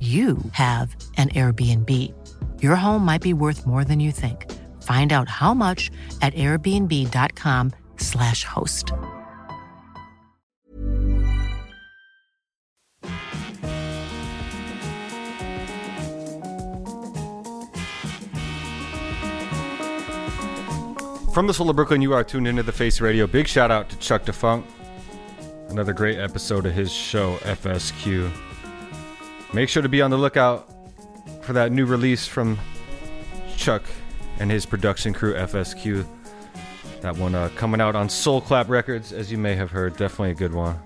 you have an Airbnb. Your home might be worth more than you think. Find out how much at airbnb.com/slash host. From the Soul of Brooklyn, you are tuned into the Face Radio. Big shout out to Chuck DeFunk. Another great episode of his show, FSQ. Make sure to be on the lookout for that new release from Chuck and his production crew, FSQ. That one uh, coming out on Soul Clap Records, as you may have heard. Definitely a good one.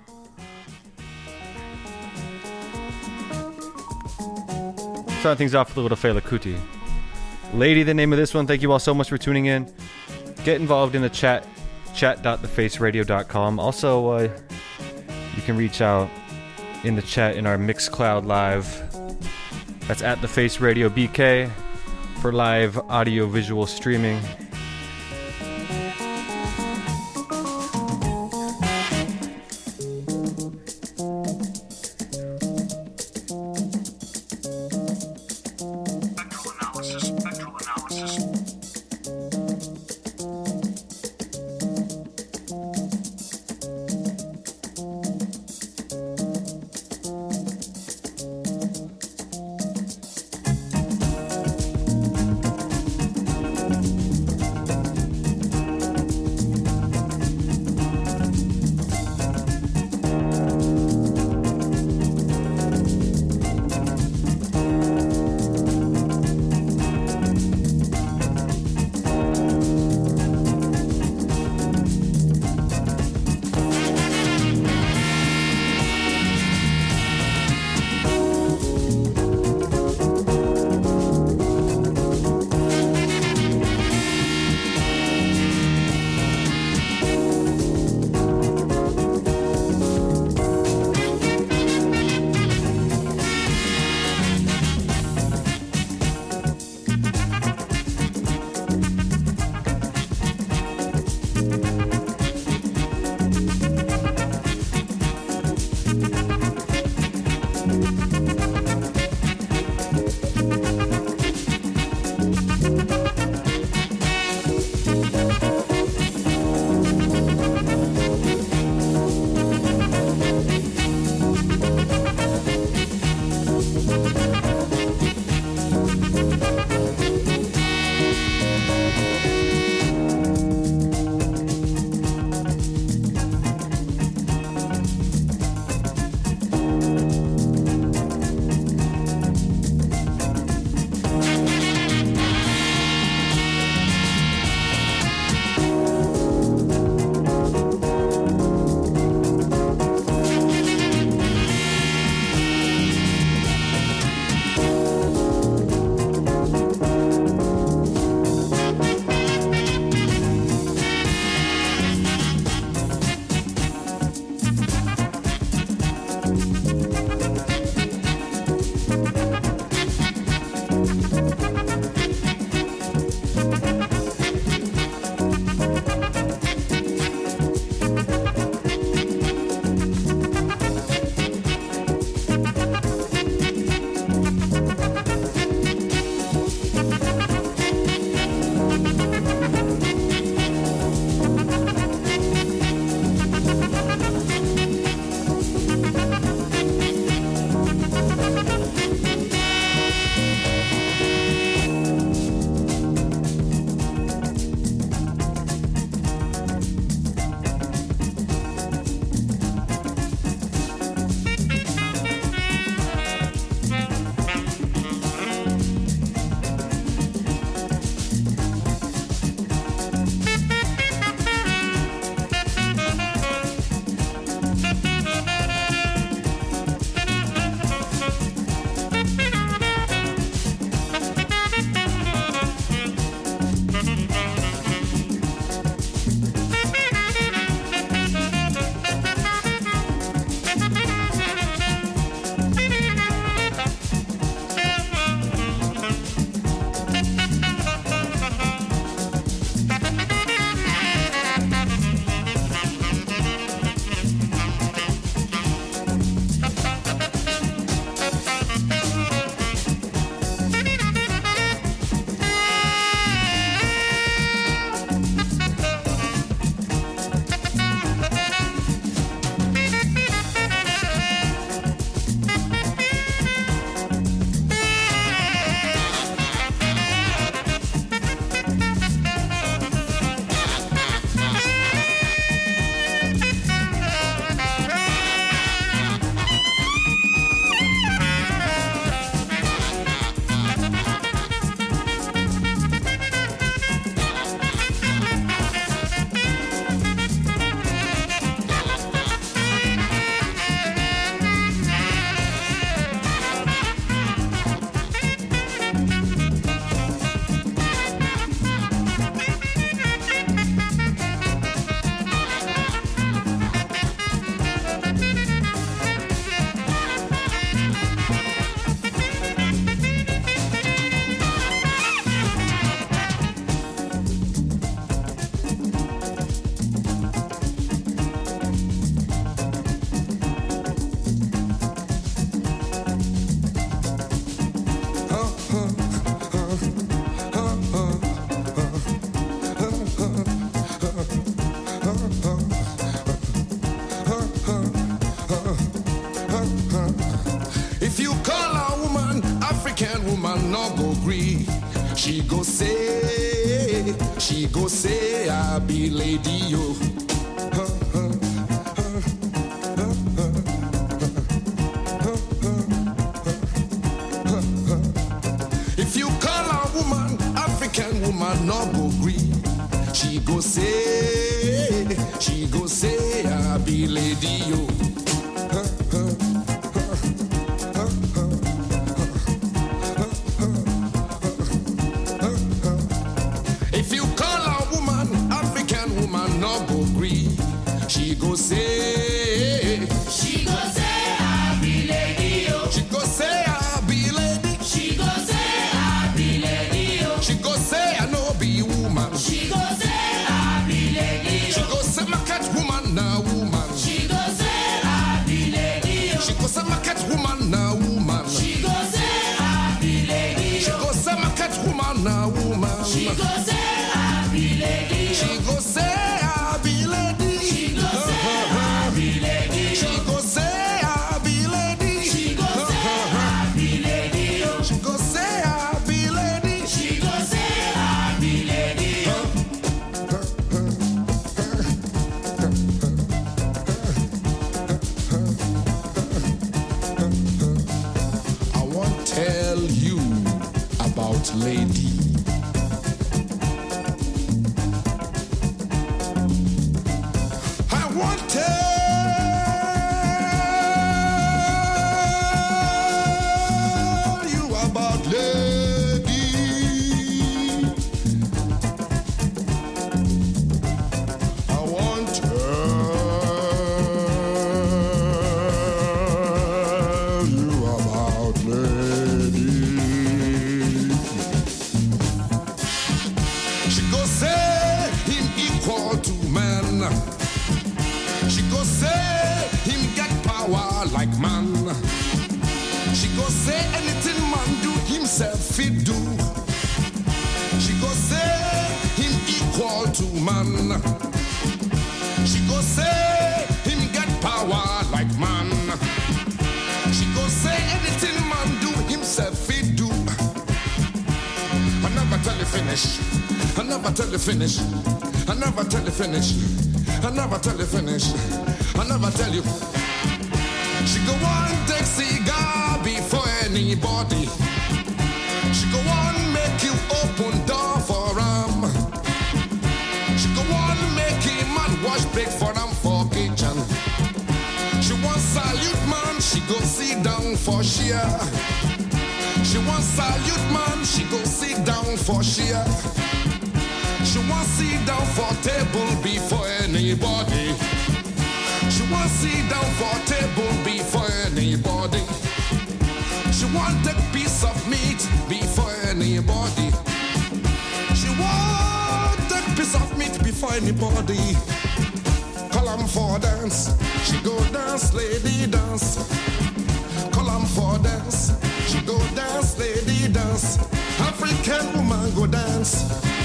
Starting things off with a little Fela Kuti. Lady, the name of this one. Thank you all so much for tuning in. Get involved in the chat, chat.thefaceradio.com. Also, uh, you can reach out in the chat in our Mixcloud Live. That's at the Face Radio BK for live audio visual streaming. She finish. I never tell you finish. I never tell you finish. I never tell you. She go on take cigar before anybody. She go on make you open door for him. She go on make him man wash break for him for kitchen. She want salute man, she go sit down for share. She want salute man, she go sit down for share. She want sit down for table before anybody. She want sit down for table before anybody. She want take piece of meat before anybody. She want take piece of meat before anybody. Call 'em for dance. She go dance, lady dance. Call 'em for dance. She go dance, lady dance. African woman go dance.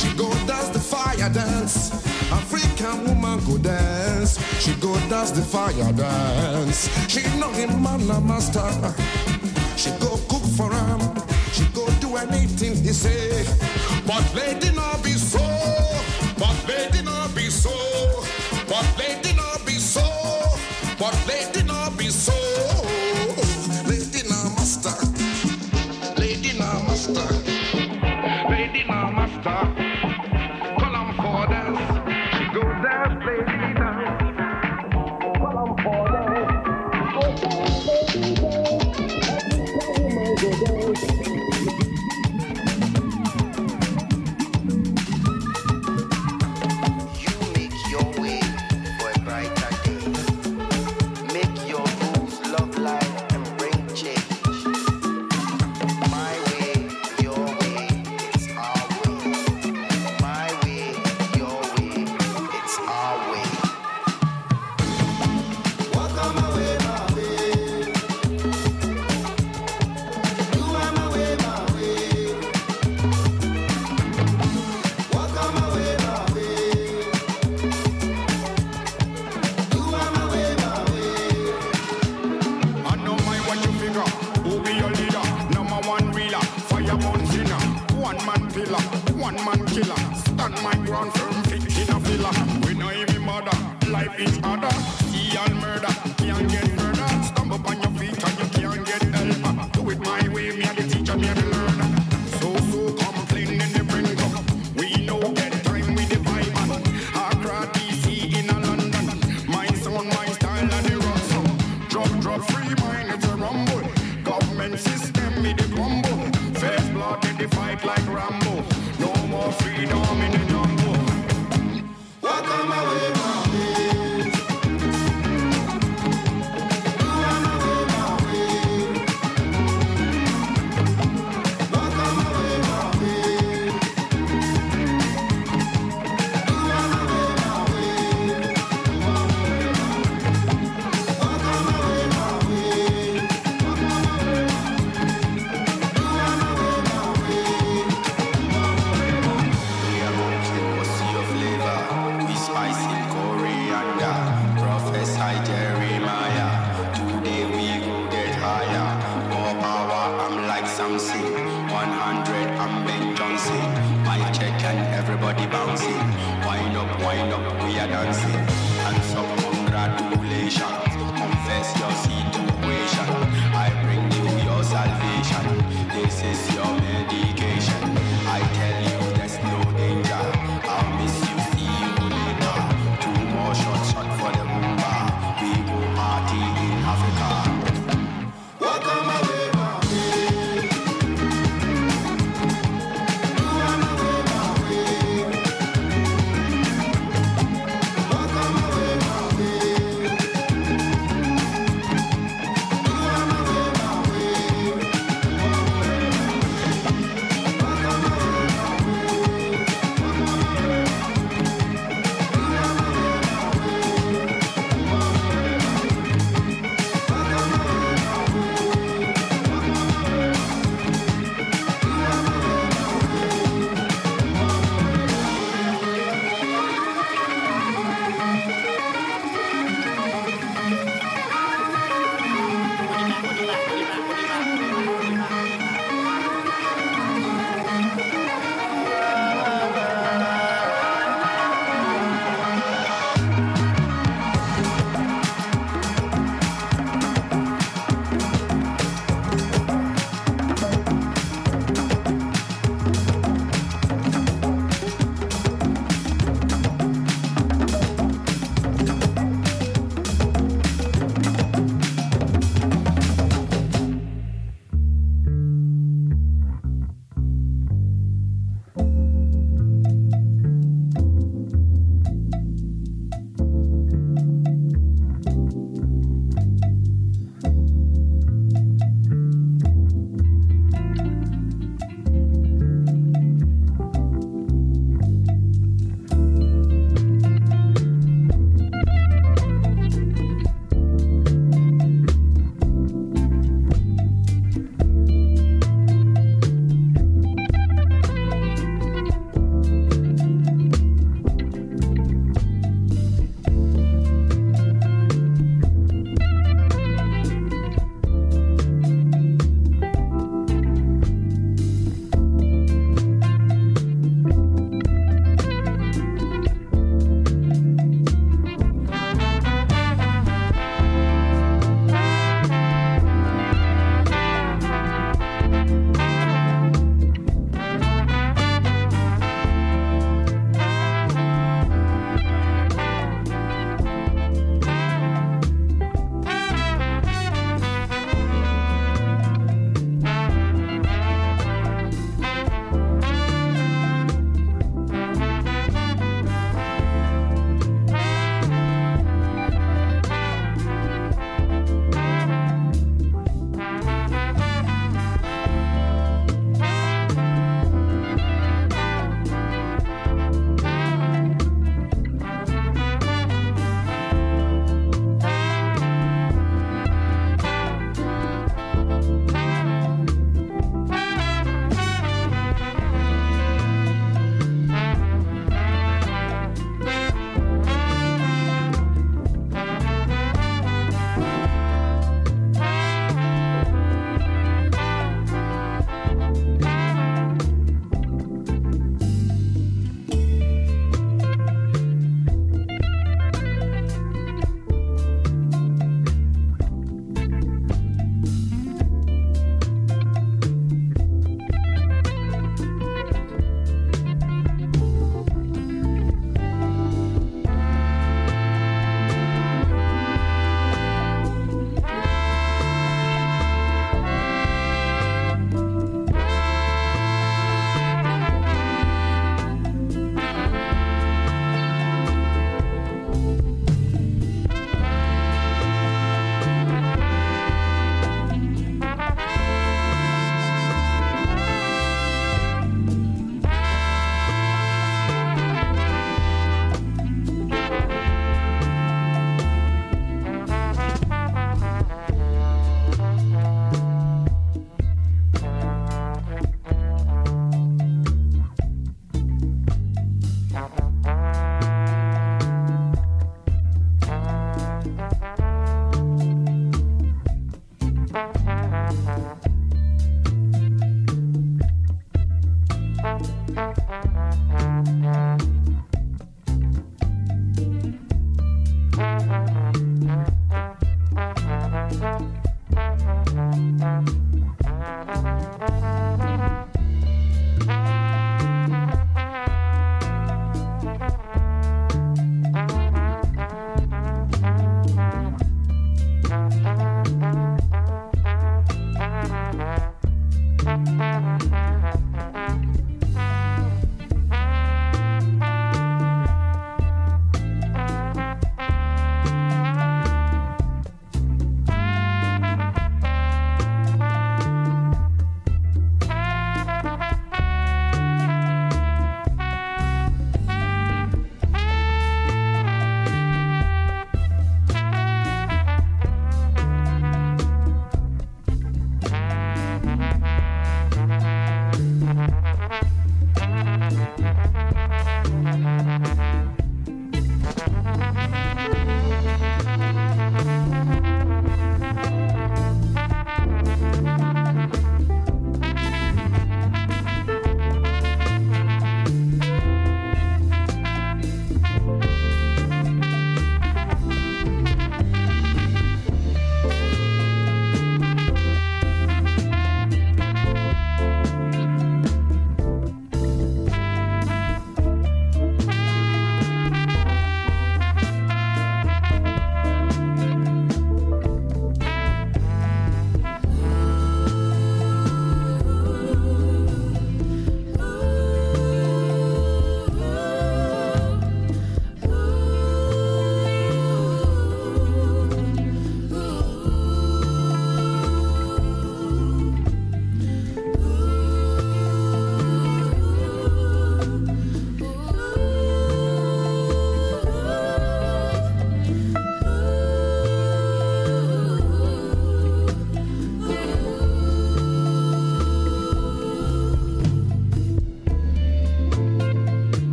She go dance the fire dance. African woman go dance. She go dance the fire dance. She know him man a master. She go cook for him. She go do anything he say. But lady not be so. But lady not be so. But lady no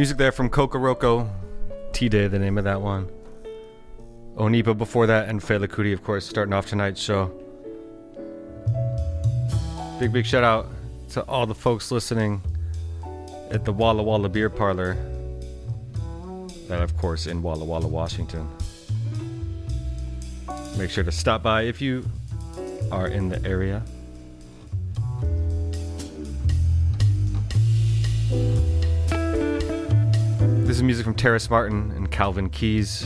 Music there from Kokoroko. T Day, the name of that one. Onipa before that, and Fela Kuti, of course, starting off tonight's show. Big, big shout out to all the folks listening at the Walla Walla Beer Parlor. That, of course, in Walla Walla, Washington. Make sure to stop by if you are in the area. Terrace Martin and Calvin Keys.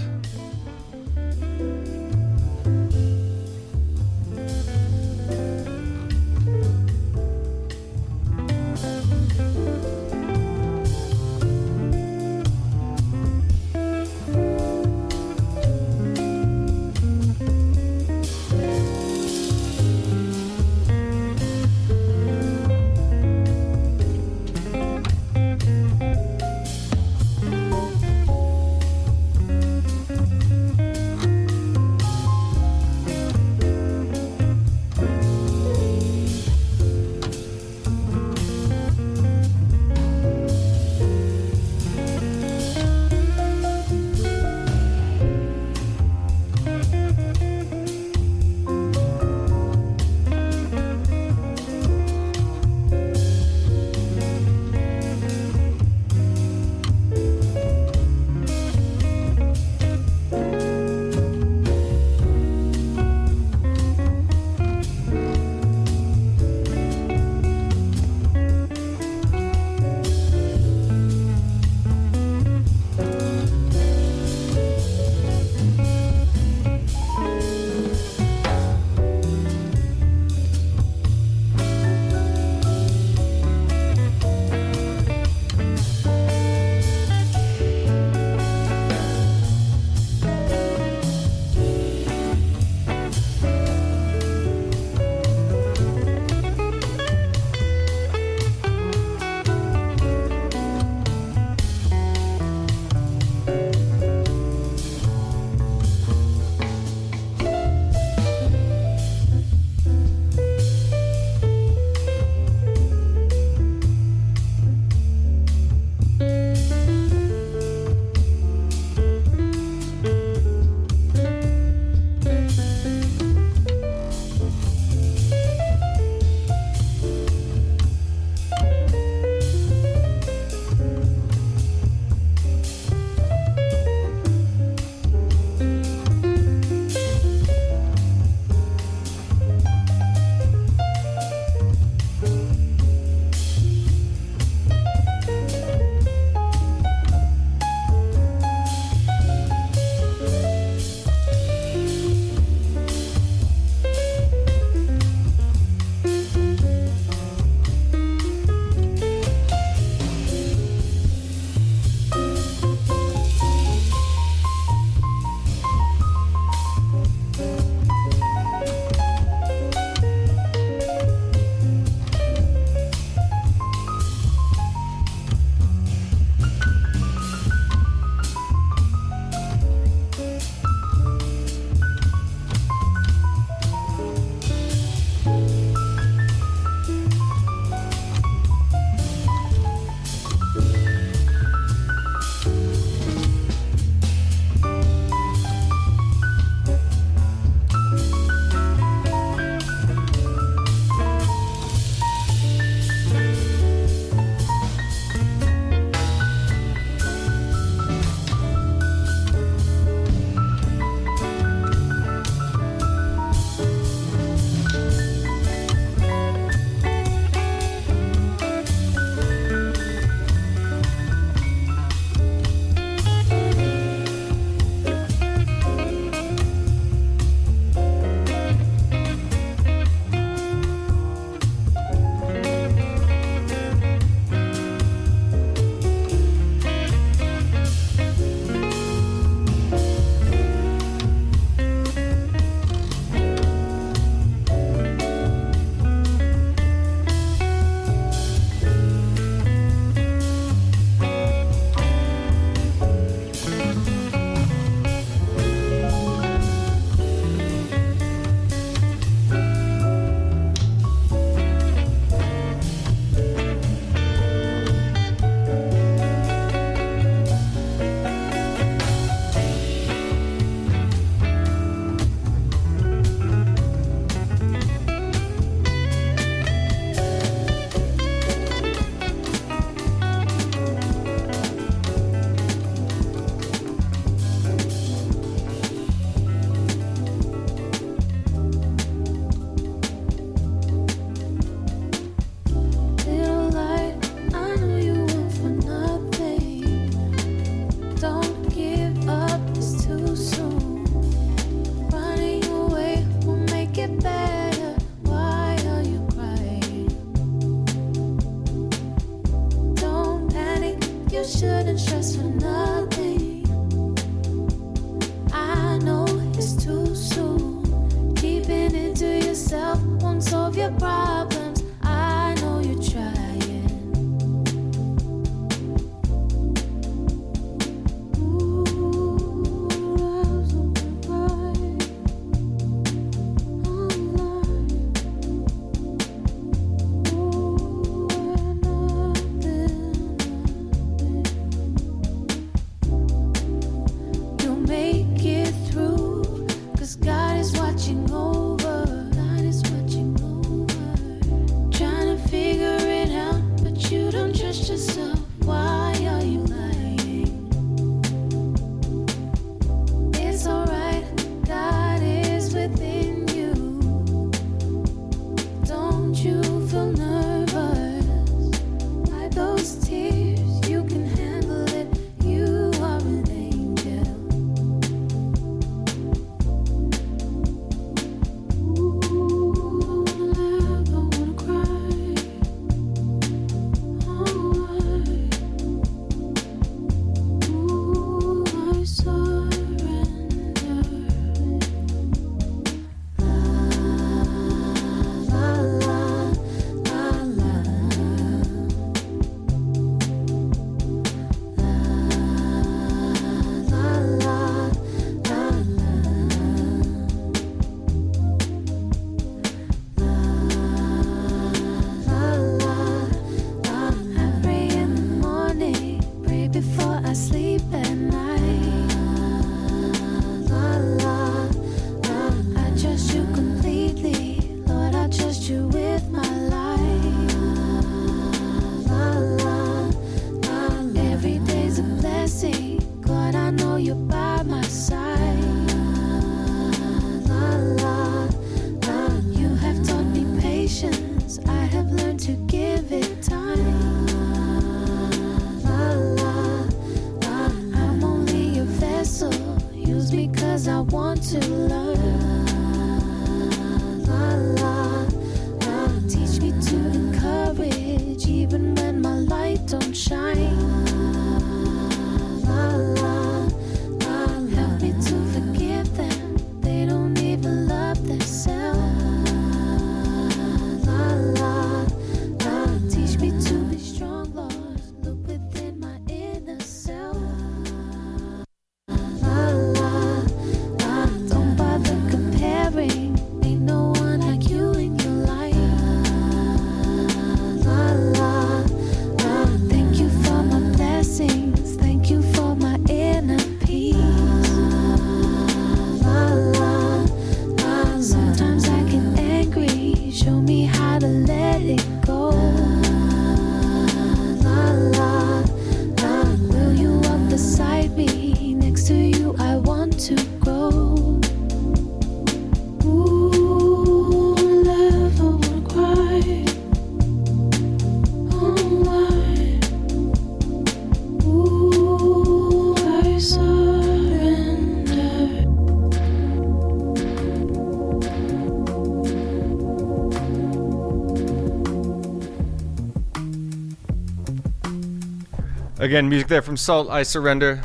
Again, music there from Salt, I Surrender.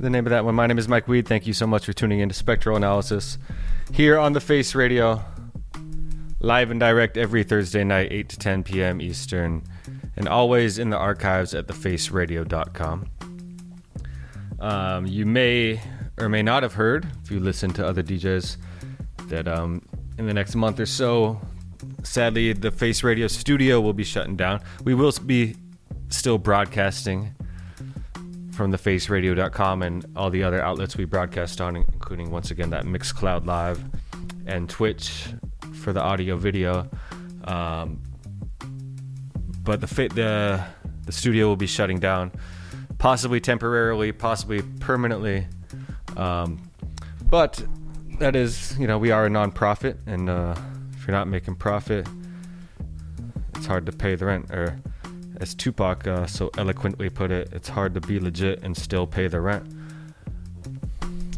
The name of that one. My name is Mike Weed. Thank you so much for tuning in to Spectral Analysis here on the Face Radio. Live and direct every Thursday night, 8 to 10 p.m. Eastern. And always in the archives at thefaceradio.com. Um, you may or may not have heard, if you listen to other DJs, that um, in the next month or so, sadly, the Face Radio studio will be shutting down. We will be still broadcasting from the faceradio.com and all the other outlets we broadcast on, including once again that Mixcloud Live and Twitch for the audio video. Um, but the fa- the the studio will be shutting down, possibly temporarily, possibly permanently. Um, but that is, you know, we are a nonprofit, and uh, if you're not making profit, it's hard to pay the rent. Or, as Tupac uh, so eloquently put it, it's hard to be legit and still pay the rent.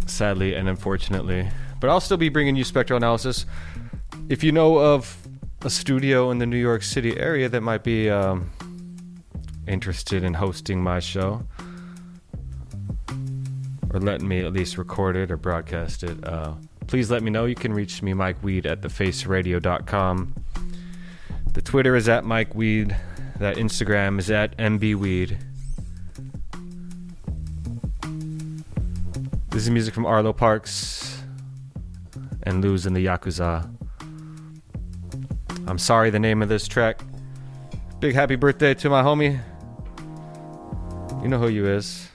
Sadly and unfortunately. But I'll still be bringing you spectral analysis. If you know of a studio in the New York City area that might be um, interested in hosting my show, or letting me at least record it or broadcast it, uh, please let me know. You can reach me, Mike Weed, at thefaceradio.com. The Twitter is at Mike Weed. That Instagram is at mbweed. This is music from Arlo Parks and Lous and the Yakuza. I'm sorry the name of this track. Big happy birthday to my homie. You know who you is.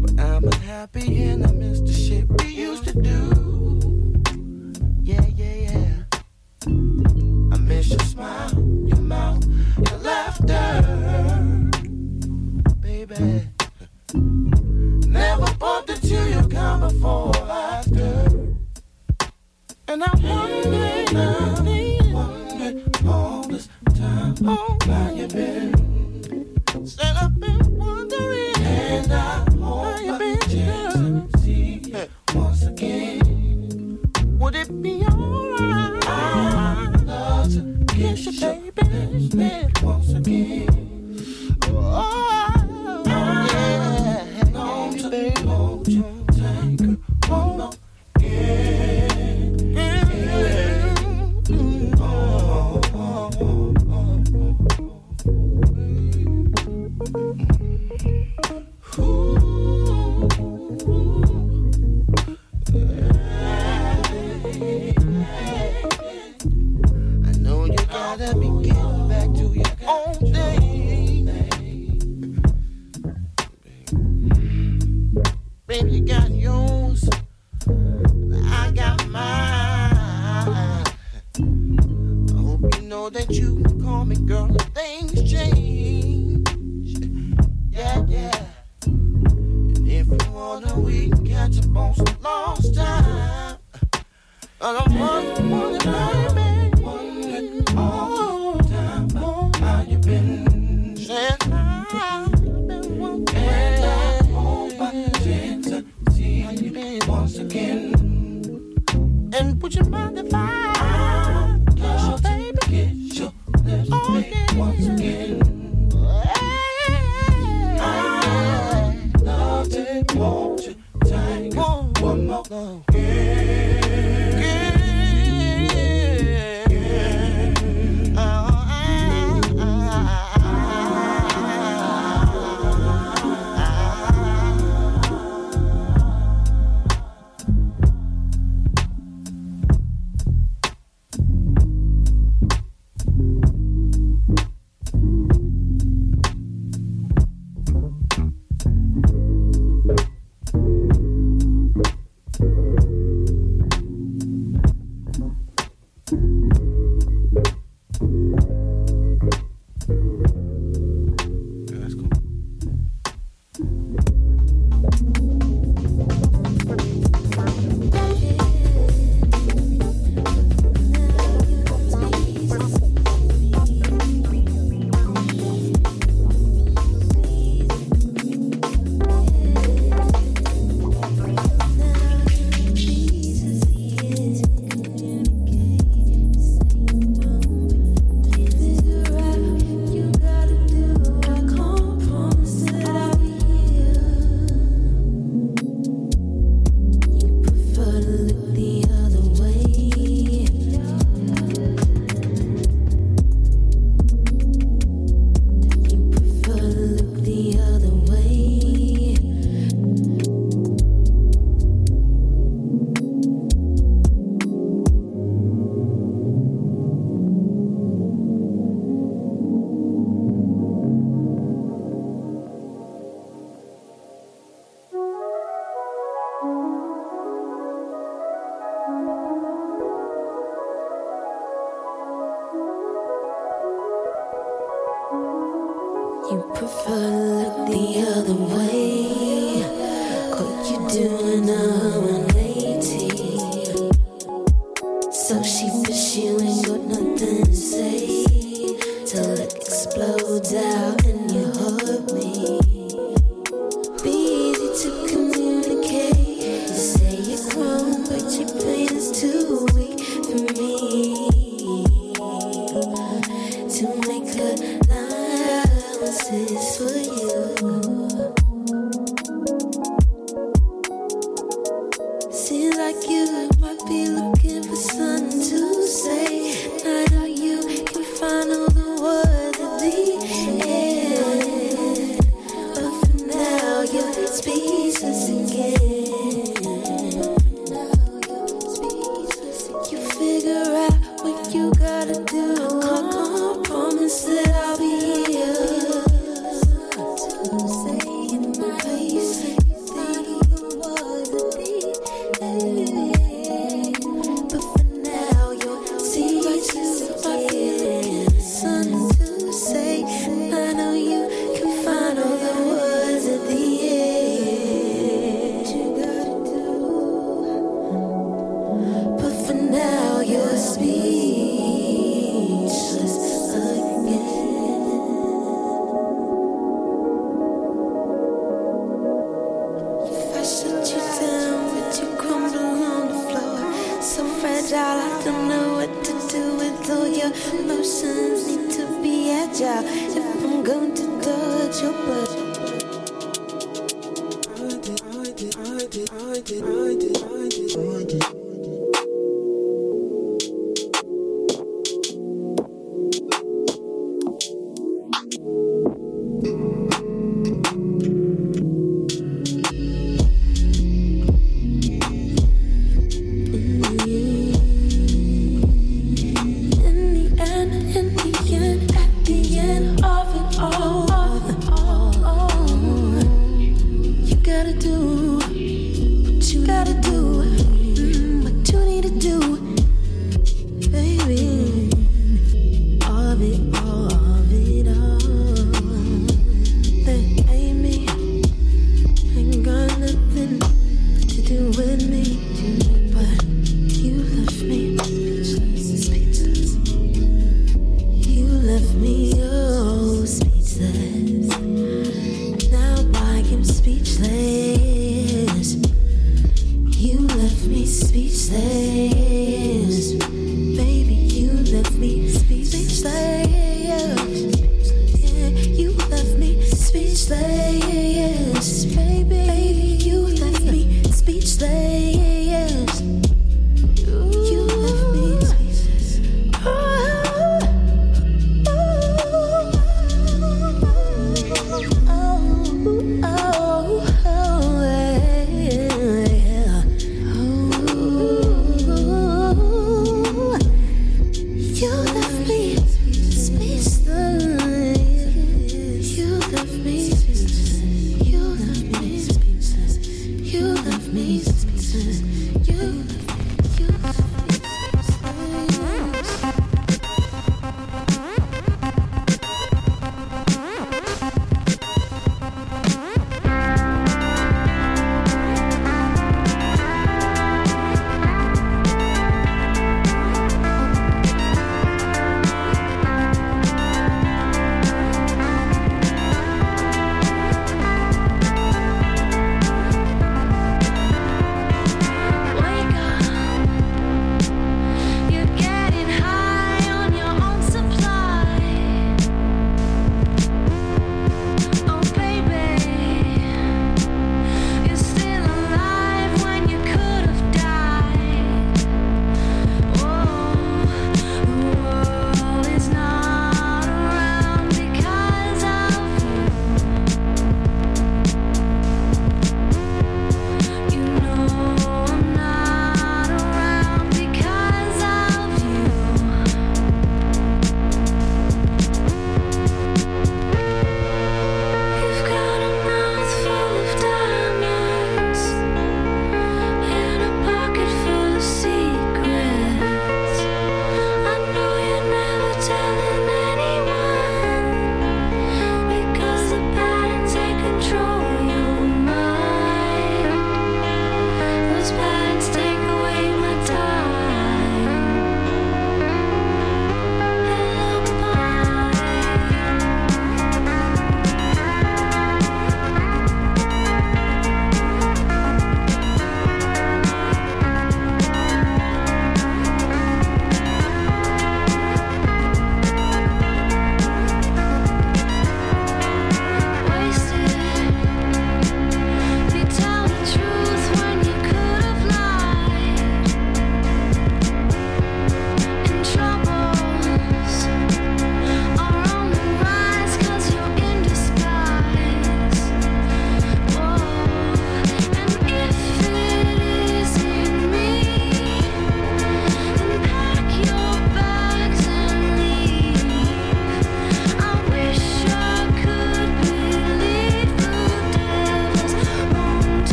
but I'm unhappy and Now you've been doing a 180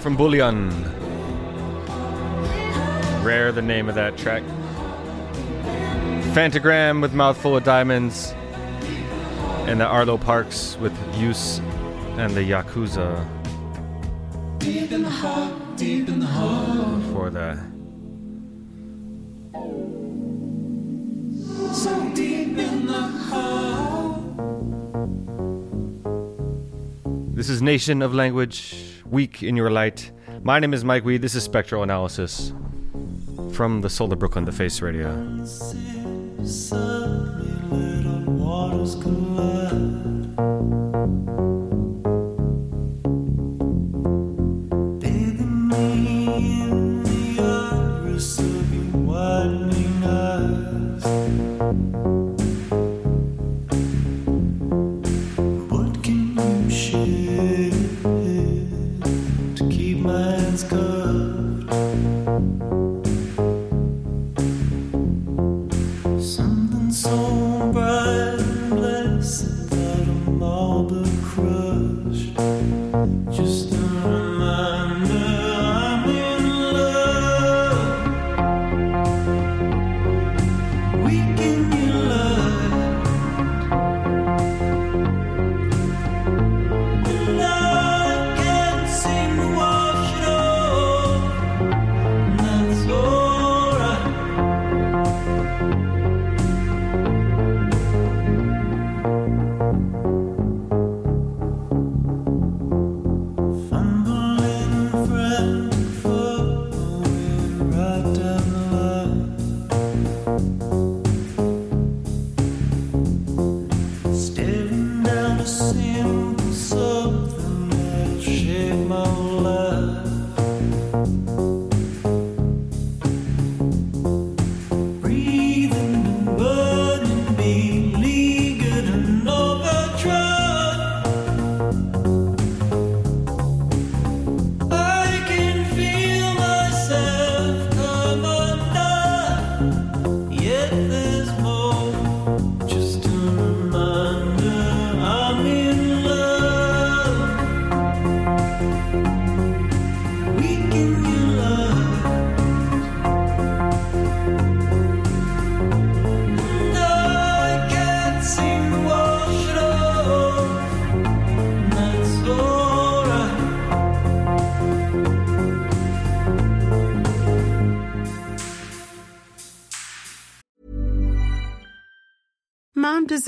from Bullion. Rare, the name of that track. Fantagram with Mouthful of Diamonds. And the Arlo Parks with Lous and the Yakuza. Deep in the heart, deep in the heart. For that. So deep in the heart. This is Nation of Language, Weak in Your Light. My name is Mike Weed. This is Spectral Analysis from the Soul of Brooklyn, the Face Radio. My hands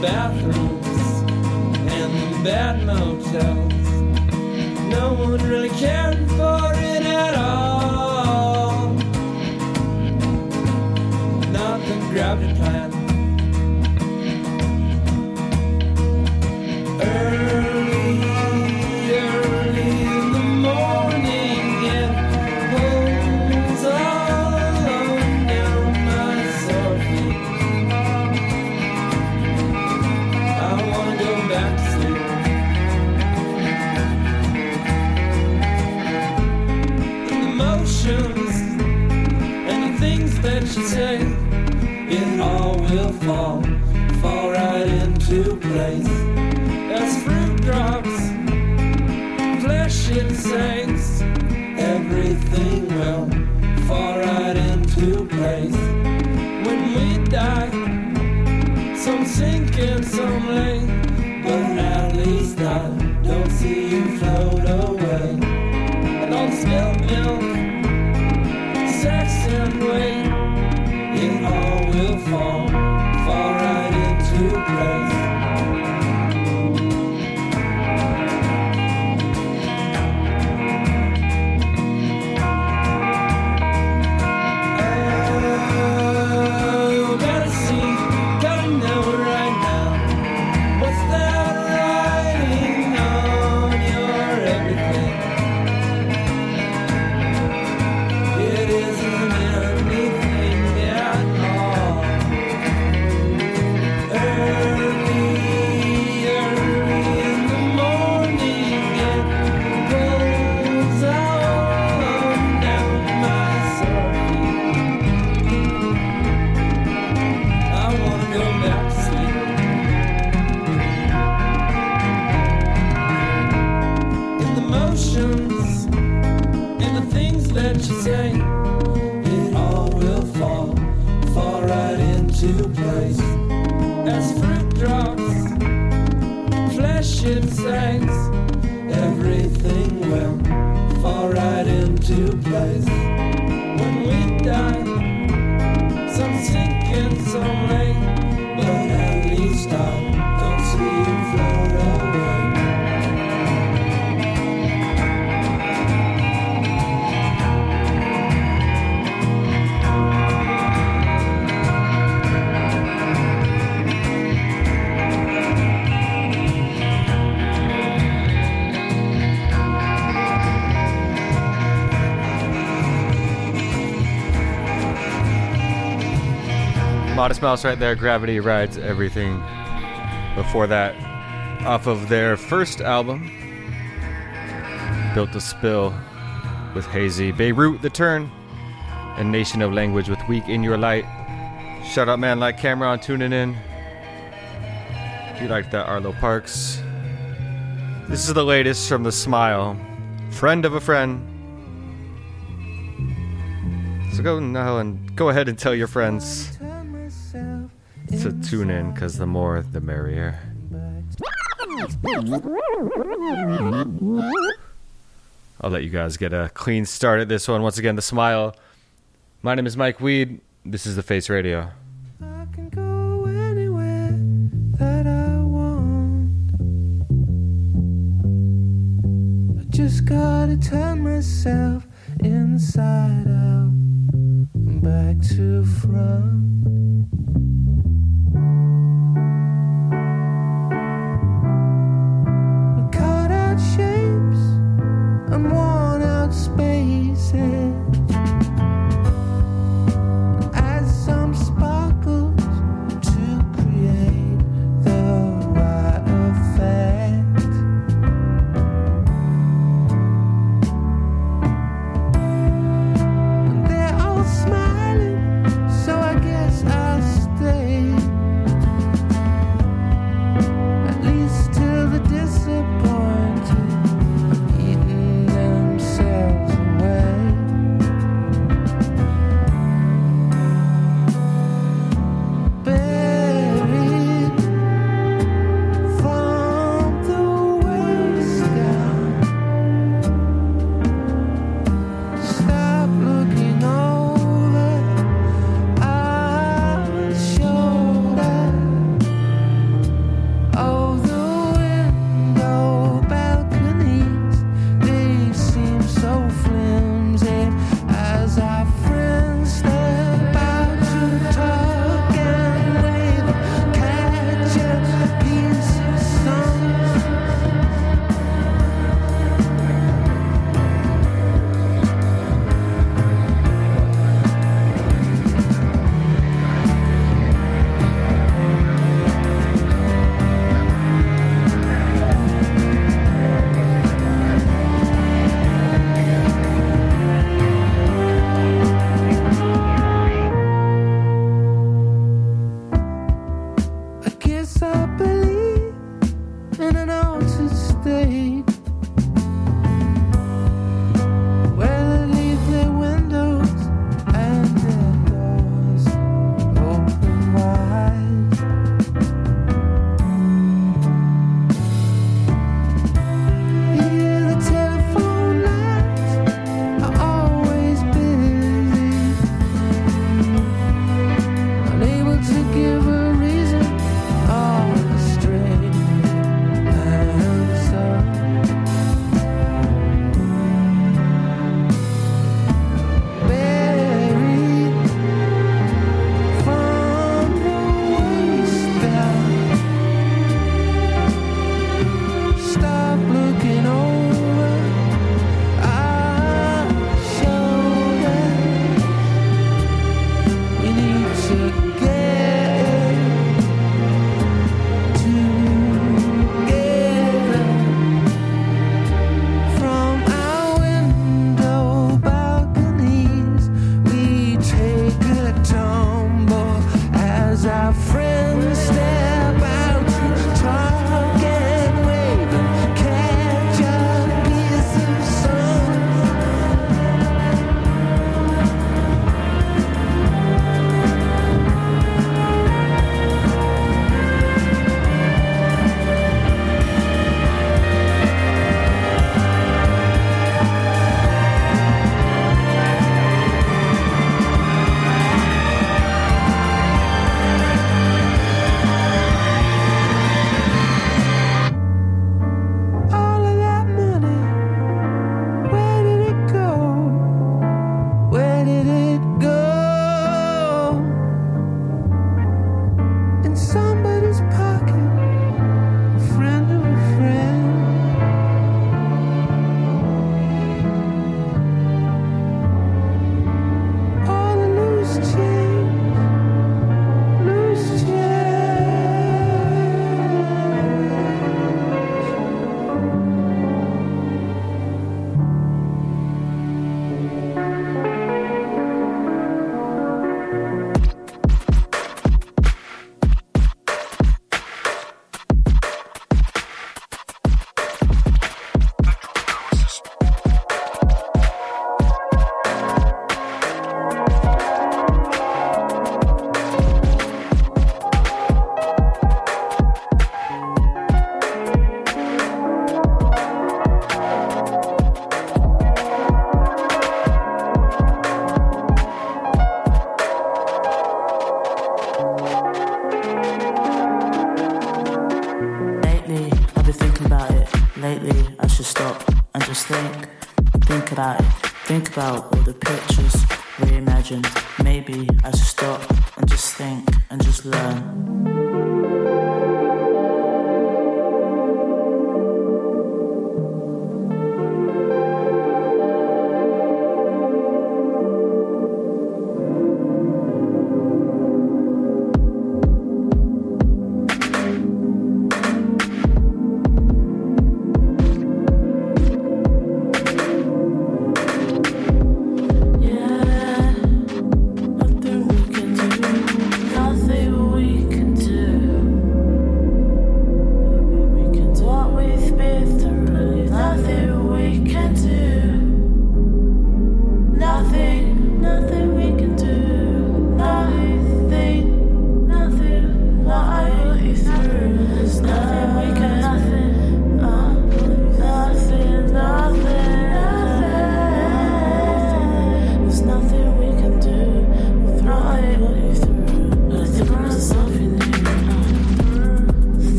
bathrooms and bad motels. No one really cared for it at all. Not the gravity plan. You it all will fall, fall right into place. Modest Mouse right there. Gravity rides everything. Before that, off of their first album, Built to Spill with Hazy. Beirut, The Turn, and Nation of Language with Weak in Your Light. Shout out, man, like Cameron tuning in. If you like that, Arlo Parks. This is the latest from The Smile. Friend of a friend. So go now and go ahead and tell your friends to tune in because the more the merrier. I'll let you guys get a clean start at this one. Once again, the smile. My name is Mike Weed. This is the Face Radio. just gotta turn myself inside out, back to front.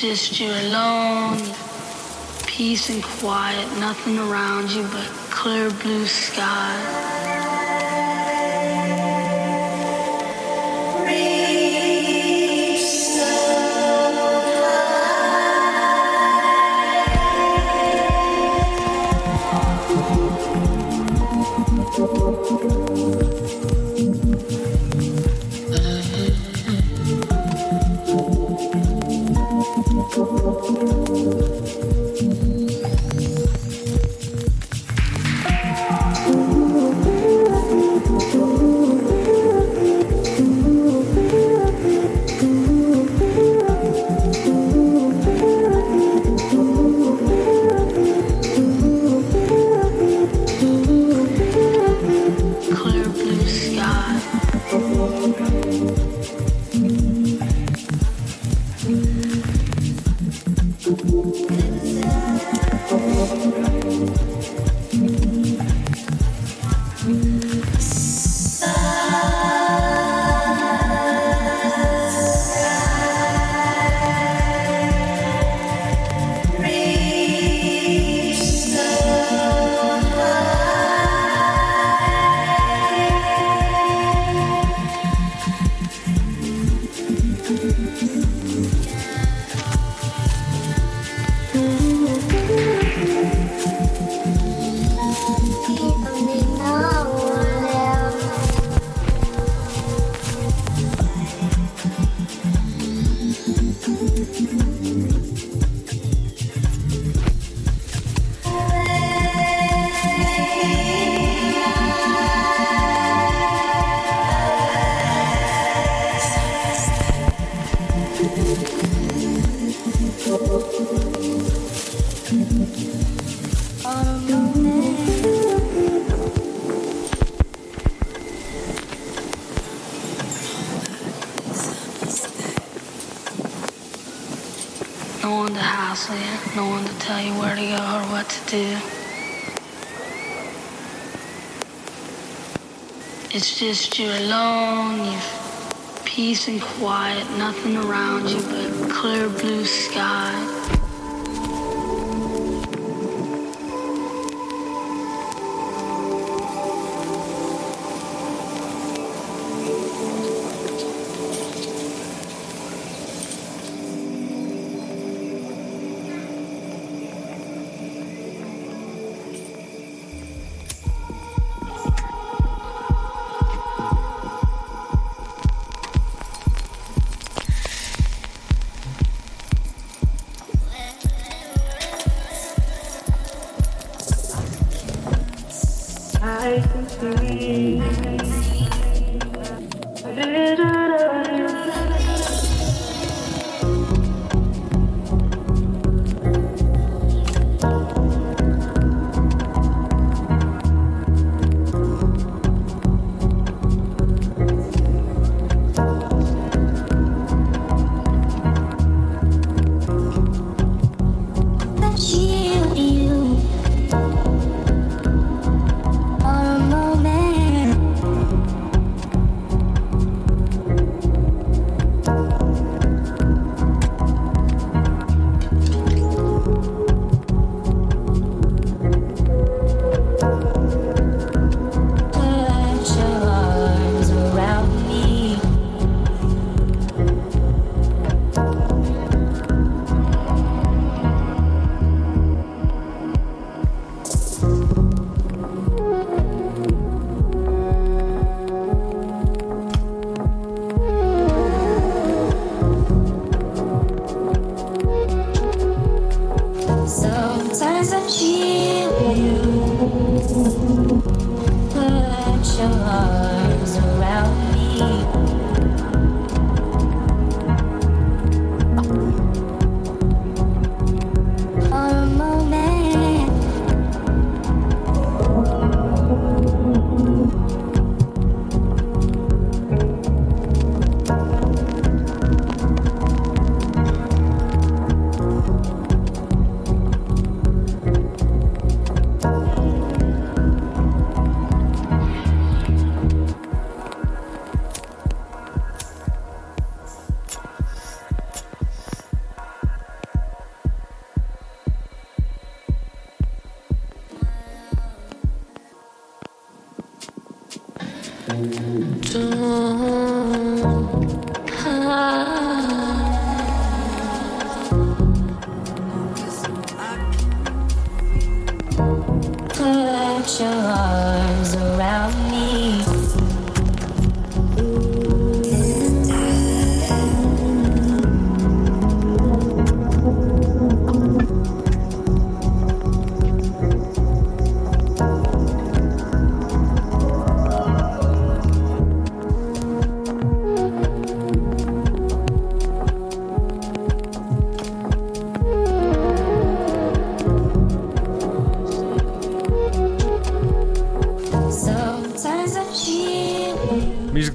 Just you alone, peace and quiet, nothing around you but clear blue sky. Just you alone, you've peace and quiet, nothing around you but clear blue sky.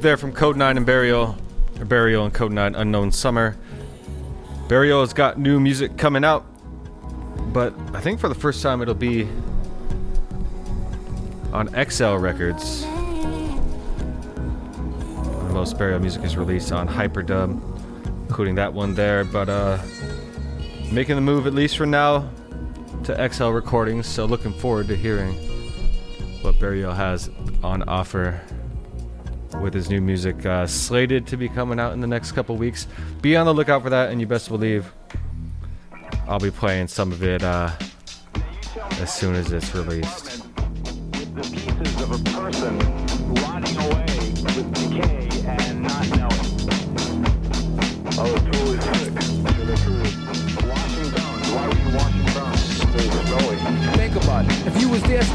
There from Kode9 and Burial. Or Burial and Kode9 Unknown Summer. Burial has got new music coming out, but I think for the first time it'll be on XL Records. Most Burial music is released on Hyperdub, including that one there, but uh, making the move at least for now to XL Recordings, so looking forward to hearing what Burial has on offer with his new music uh, slated to be coming out in the next couple weeks. Be on the lookout for that, and you best believe I'll be playing some of it uh, as soon as it's released.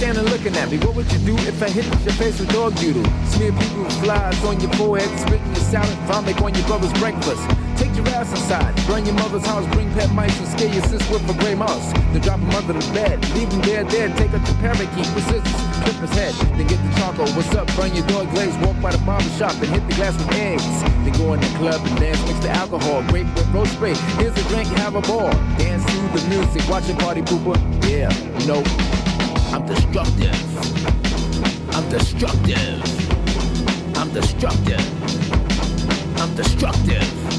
Standing looking at me, what would you do if I hit your face with dog doodle? Smear people with flies on your forehead, spit your salad, vomit on your brother's breakfast. Take your ass inside, burn your mother's house, bring pet mice and scare your sis with a gray mouse. Then drop him under the bed, leave him there dead, take up your parakeet with scissors, clip his head, then get the charcoal. What's up? Burn your dog glaze, walk by the barber shop and hit the glass with eggs. Then go in the club and dance, mix the alcohol, grape with rose spray. Here's a drink, have a ball. Dance to the music, watch a party pooper. Yeah, nope. I'm destructive. I'm destructive. I'm destructive. I'm destructive.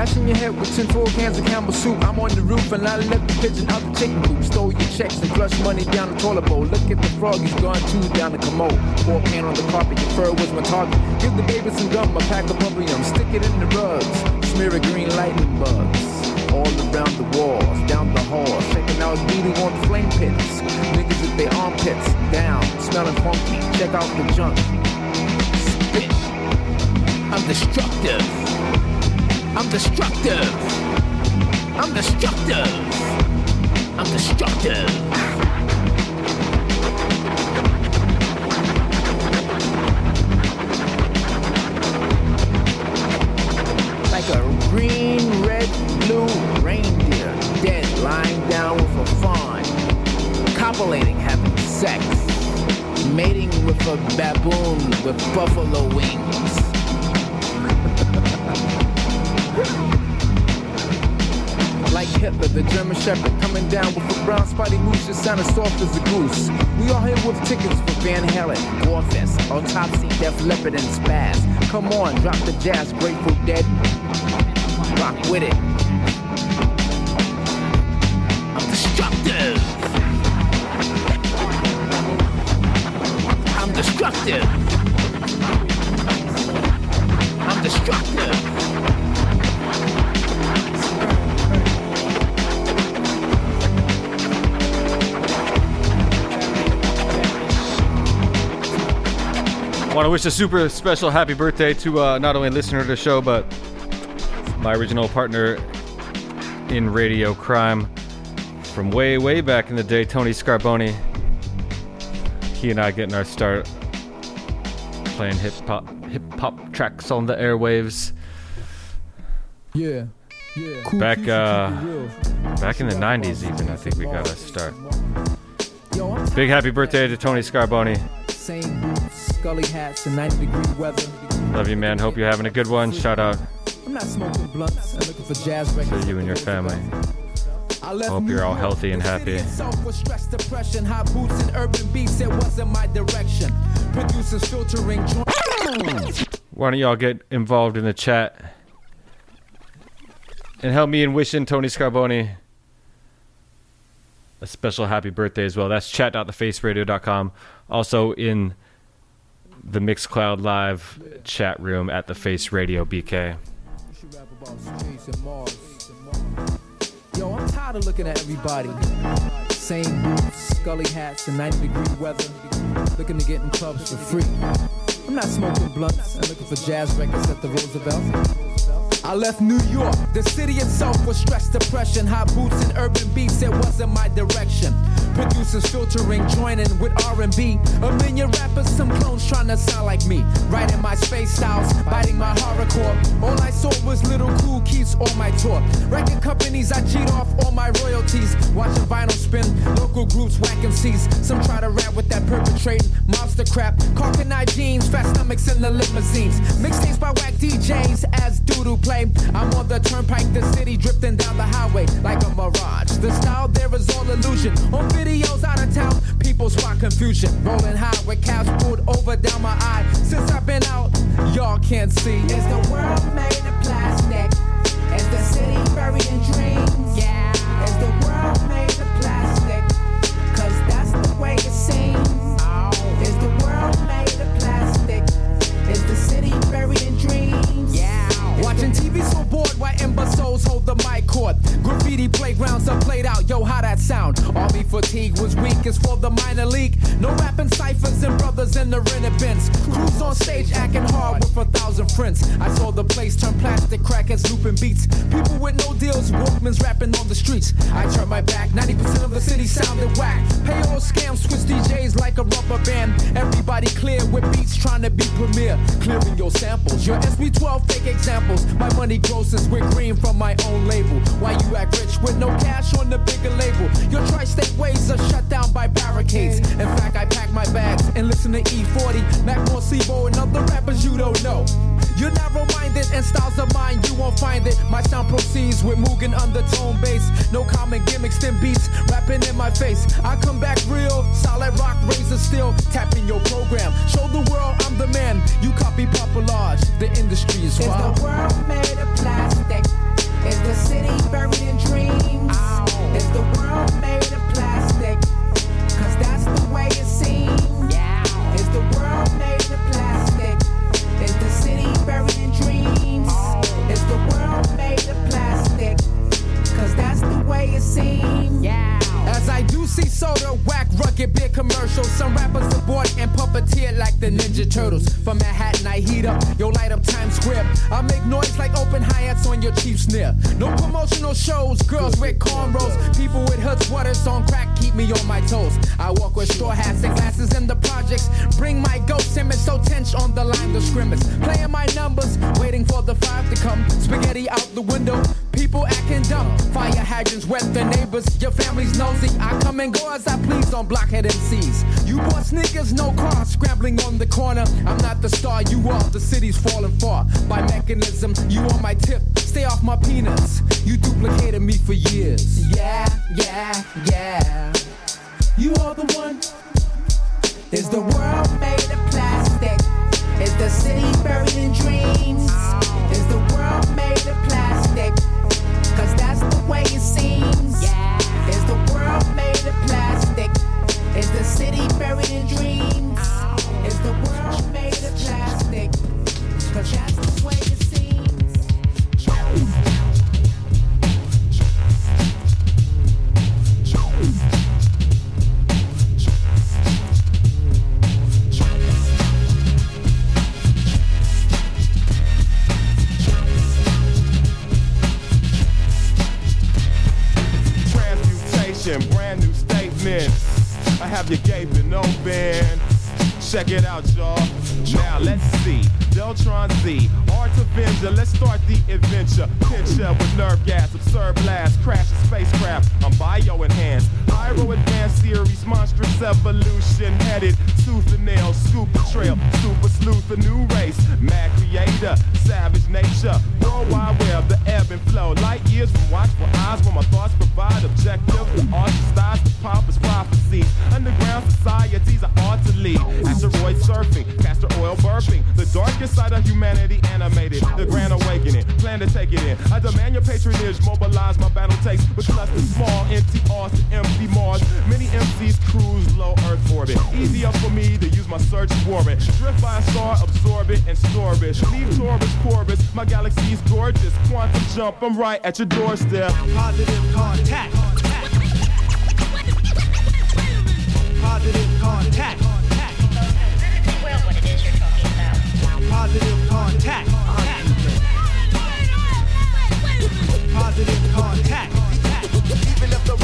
Bashing your head with 10 full cans of Campbell soup. I'm on the roof and I left the pigeon out the chicken coop. Stole your checks and flushed money down the toilet bowl. Look at the frog, he's gone two down the commode. Pour paint on the carpet, your fur was my target. Give the baby some gum, a pack of bubble yum. Stick it in the rugs. Smear a green lightning bugs. All around the walls, down the hall. Checking out beating on flame pits. Niggas with their armpits down, smelling funky. Check out the junk. Spit. I'm destructive. I'm destructive. I'm destructive. I'm destructive. Like a green, red, blue reindeer, dead, lying down with a fawn, copulating, having sex, mating with a baboon with buffalo wings. Like Hitler, the German Shepherd, coming down with a brown spotty moose that sounded soft as a goose. We all here with tickets for Van Halen, Warfest, Autopsy, Def Leppard, and Spaz. Come on, drop the jazz, Grateful Dead. Rock with it. I'm destructive. I'm destructive. Want to wish a super special happy birthday to uh, not only a listener to the show, but my original partner in radio crime from way, way back in the day, Tony Scarboni. He and I getting our start playing hip hop, hip hop tracks on the airwaves. Yeah. Yeah. Back, uh, back in the '90s, even I think we got our start. Big happy birthday to Tony Scarboni. Scully hats, and 90 degree weather. Love you, man. Hope you're having a good one. Shout out I'm not smoking blunts. I'm looking for jazz records. to you and your family. I Hope you're all healthy and happy. With stress, depression, high boots and urban beats. It wasn't my direction. Producers filtering. Why don't y'all get involved in the chat? And help me in wishing Tony Scarboni a special happy birthday as well. That's chat.thefaceradio.com. Also in the Mixcloud Live chat room at the Face Radio BK. Yo, I'm tired of looking at everybody. Same boots, scully hats, and 90 degree weather. Looking to get in clubs for free. I'm not smoking blunts. I'm looking for jazz records at the Roosevelt. I left New York. The city itself was stress, depression, hot boots and urban beats. It wasn't my direction. Producers filtering, joining with R&B. A million rappers, some clones trying to sound like me. Writing my space styles, biting my horrorcore. All I saw was little cool keys on my tour. Record companies, I cheat off all my royalties. Watching vinyl spin, local groups whacking C's. Some try to rap with that perpetrating monster crap. Carcanine jeans, fat stomachs in the limousines. Mixtapes by whack DJs as doodle play. I'm on the turnpike, the city drifting down the highway like a mirage. The style there is all illusion. On videos out of town, people spot confusion. Rolling high with caps pulled over down my eye. Since I've been out, y'all can't see. Is the world made of plastic? Is the city buried in dreams? Bored while imbeciles hold the mic cord. Graffiti playgrounds are played out, yo, how that sound? Army fatigue was weak as for the minor league. No rapping ciphers and brothers in the rented bins. Crews on stage acting hard with a thousand friends. I saw the place turn plastic crackers looping beats. People with no deals, Walkmans rapping on the streets. I turned my back, 90% of the city sounded whack. Payroll scams, switch DJs like a rubber band. Everybody clear with beats trying to be premier. Clearing your samples, your SB12 fake examples. My money grosses with green from my own label. Why you act rich with no cash on the bigger label? Your tri-state ways are shut down by barricades. In fact, I pack my bags and listen to E40, Mac Morsivo, and other rappers you don't know. You're narrow-minded and styles of mine, you won't find it. My sound proceeds with Mugen undertone bass. No common gimmicks, then beats rapping in my face. I come back real, solid rock, razor steel, tapping your program. Show the world I'm the man. You copy populage, the industry is Is the world made of plastic? Is the city buried in dreams? Is the world made of plastic? Cause that's the way it seems. Is the world made of plastic? Is the city buried in dreams? Oh. Is the world made of plastic? Cause that's the way it seems. See soda, whack, rugged, big commercials. Some rappers abort and puppeteer like the Ninja Turtles. From Manhattan, I heat up, yo, light up Times Square. I make noise like open hi-hats on your cheap snare. No promotional shows, girls with cornrows. People with hood sweaters on crack keep me on my toes. I walk with straw hats and glasses in the projects. Bring my ghost image so tense on the line the scrimmage. Playing my numbers, waiting for the five to come. Spaghetti out the window. People acting dumb. Fire hydrants wet the neighbors. Your family's nosy. I come and go as I please on blockhead MCs. You bought sneakers, no car, scrambling on the corner. I'm not the star, you are. The city's falling far. By mechanism, you on my tip. Stay off my peanuts. You duplicated me for years. Yeah, yeah, yeah. You are the one. Is the world made of plastic? Is the city buried in dreams? Is the world made of plastic? Way it seems. Is the world made of plastic? Is the city buried in dreams? Oh. Is the world made of plastic? Cause that's the way have you gaping open. Check it out, y'all. Now let's see. Deltron Z, Art Avenger. Let's start the adventure. Picture with nerve gas, absurd blast, crash a spacecraft. I'm bio enhanced. Pyro advanced series, monstrous evolution headed. Tooth and nail, the trail. Super sleuth, a new race. Mad creator, savage nature. World Wide Web, the ebb and flow. Light years from watchful eyes where my thoughts provide objective. The styles, the pompous prophecies. Underground societies are art to lead. Asteroid surfing, castor oil burping. The darkest side of humanity animated. The grand awakening, plan to take it in. I demand your patronage, mobilize my battle takes. With clusters small, empty R's to empty Mars. Many MCs cruise low Earth orbit. Easier for me to use my search warrant. Drift by a star, absorb it and store it. Leave Taurus, Corvus, my galaxy's gorgeous. Quantum jump, I'm right at your doorstep. Positive contact. Positive contact. Positive contact. Contact. Even if the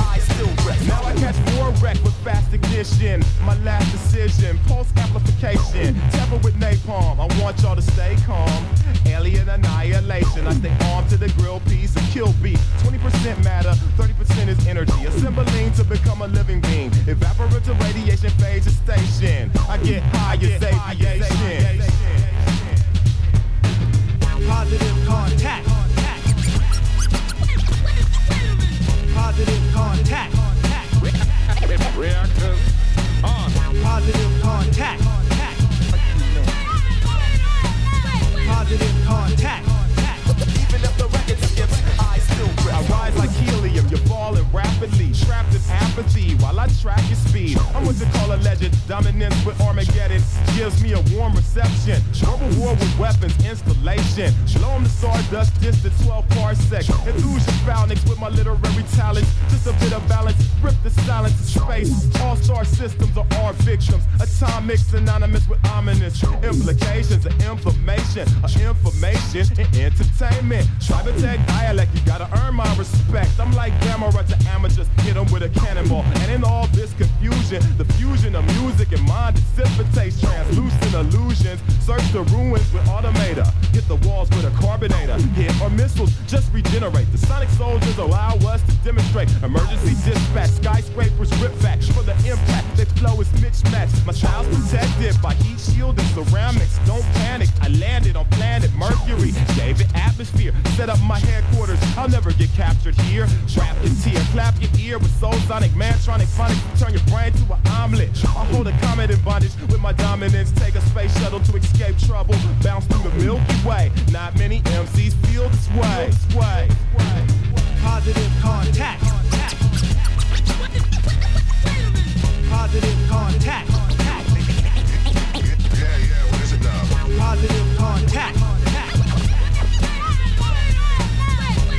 I still wreck. Now I catch more wreck with fast ignition. My last decision, pulse amplification. Temper with napalm. I want y'all to stay calm. Alien annihilation. I stay armed to the grill piece, kill beat. 20% matter, 30% is energy. Assembling to become a living being. Radiation phase station. I get high as aviation. Positive contact. Positive contact. Reactors on. Positive contact. Positive contact. You're falling rapidly. Trapped in apathy while I track your speed. I'm what you call a legend. Dominance with Armageddon gives me a warm reception. Verbal war with weapons installation. Blow 'em to stardust, distant 12 parsecs. Your phalanx with my literary talents. Just a bit of balance. Rip the silence of space. All star systems are our victims. Atomic synonymous with ominous implications of inflammation, of information and entertainment. Cybertech dialect, you gotta earn my respect. I'm like Gamma to amateurs, hit 'em with a cannonball. And in all this confusion, the fusion of music and mind dissipates translucent illusions. Search the ruins with automator. The walls with a carbonator. Hit or missiles just regenerate. The sonic soldiers allow us to demonstrate emergency dispatch. Skyscrapers rip back for the impact. Their flow is mismatched. My child's protected by heat shield and ceramics. Don't panic. I landed on planet Mercury. Gave it atmosphere. Set up my headquarters. I'll never get captured here. Wrap your tear. Clap your ear with soul sonic. Mantronic phonics. Turn your brain to an omelet. I hold a comet in bondage with my dominance. Take a space shuttle to escape trouble. Bounce through the Milky Way. Not many MCs feel this way. Way. Positive contact. Positive contact. Positive contact.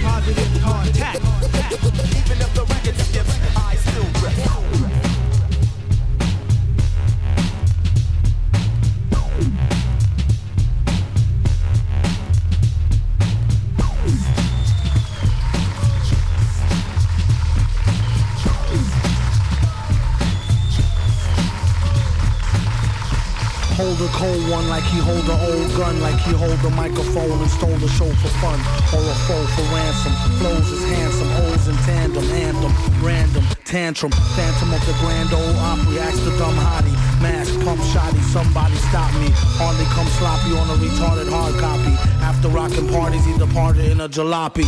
Positive contact. Even Hold a cold one like he hold a old gun, like he hold a microphone and stole the show for fun, or a foe for ransom. Flows is handsome, holes in tandem, anthem, random, tantrum, phantom of the grand old opry, ask the dumb hottie, mask, pump shotty, somebody stop me. Hardly come sloppy on a retarded hard copy. After rocking parties, he departed in a jalopy.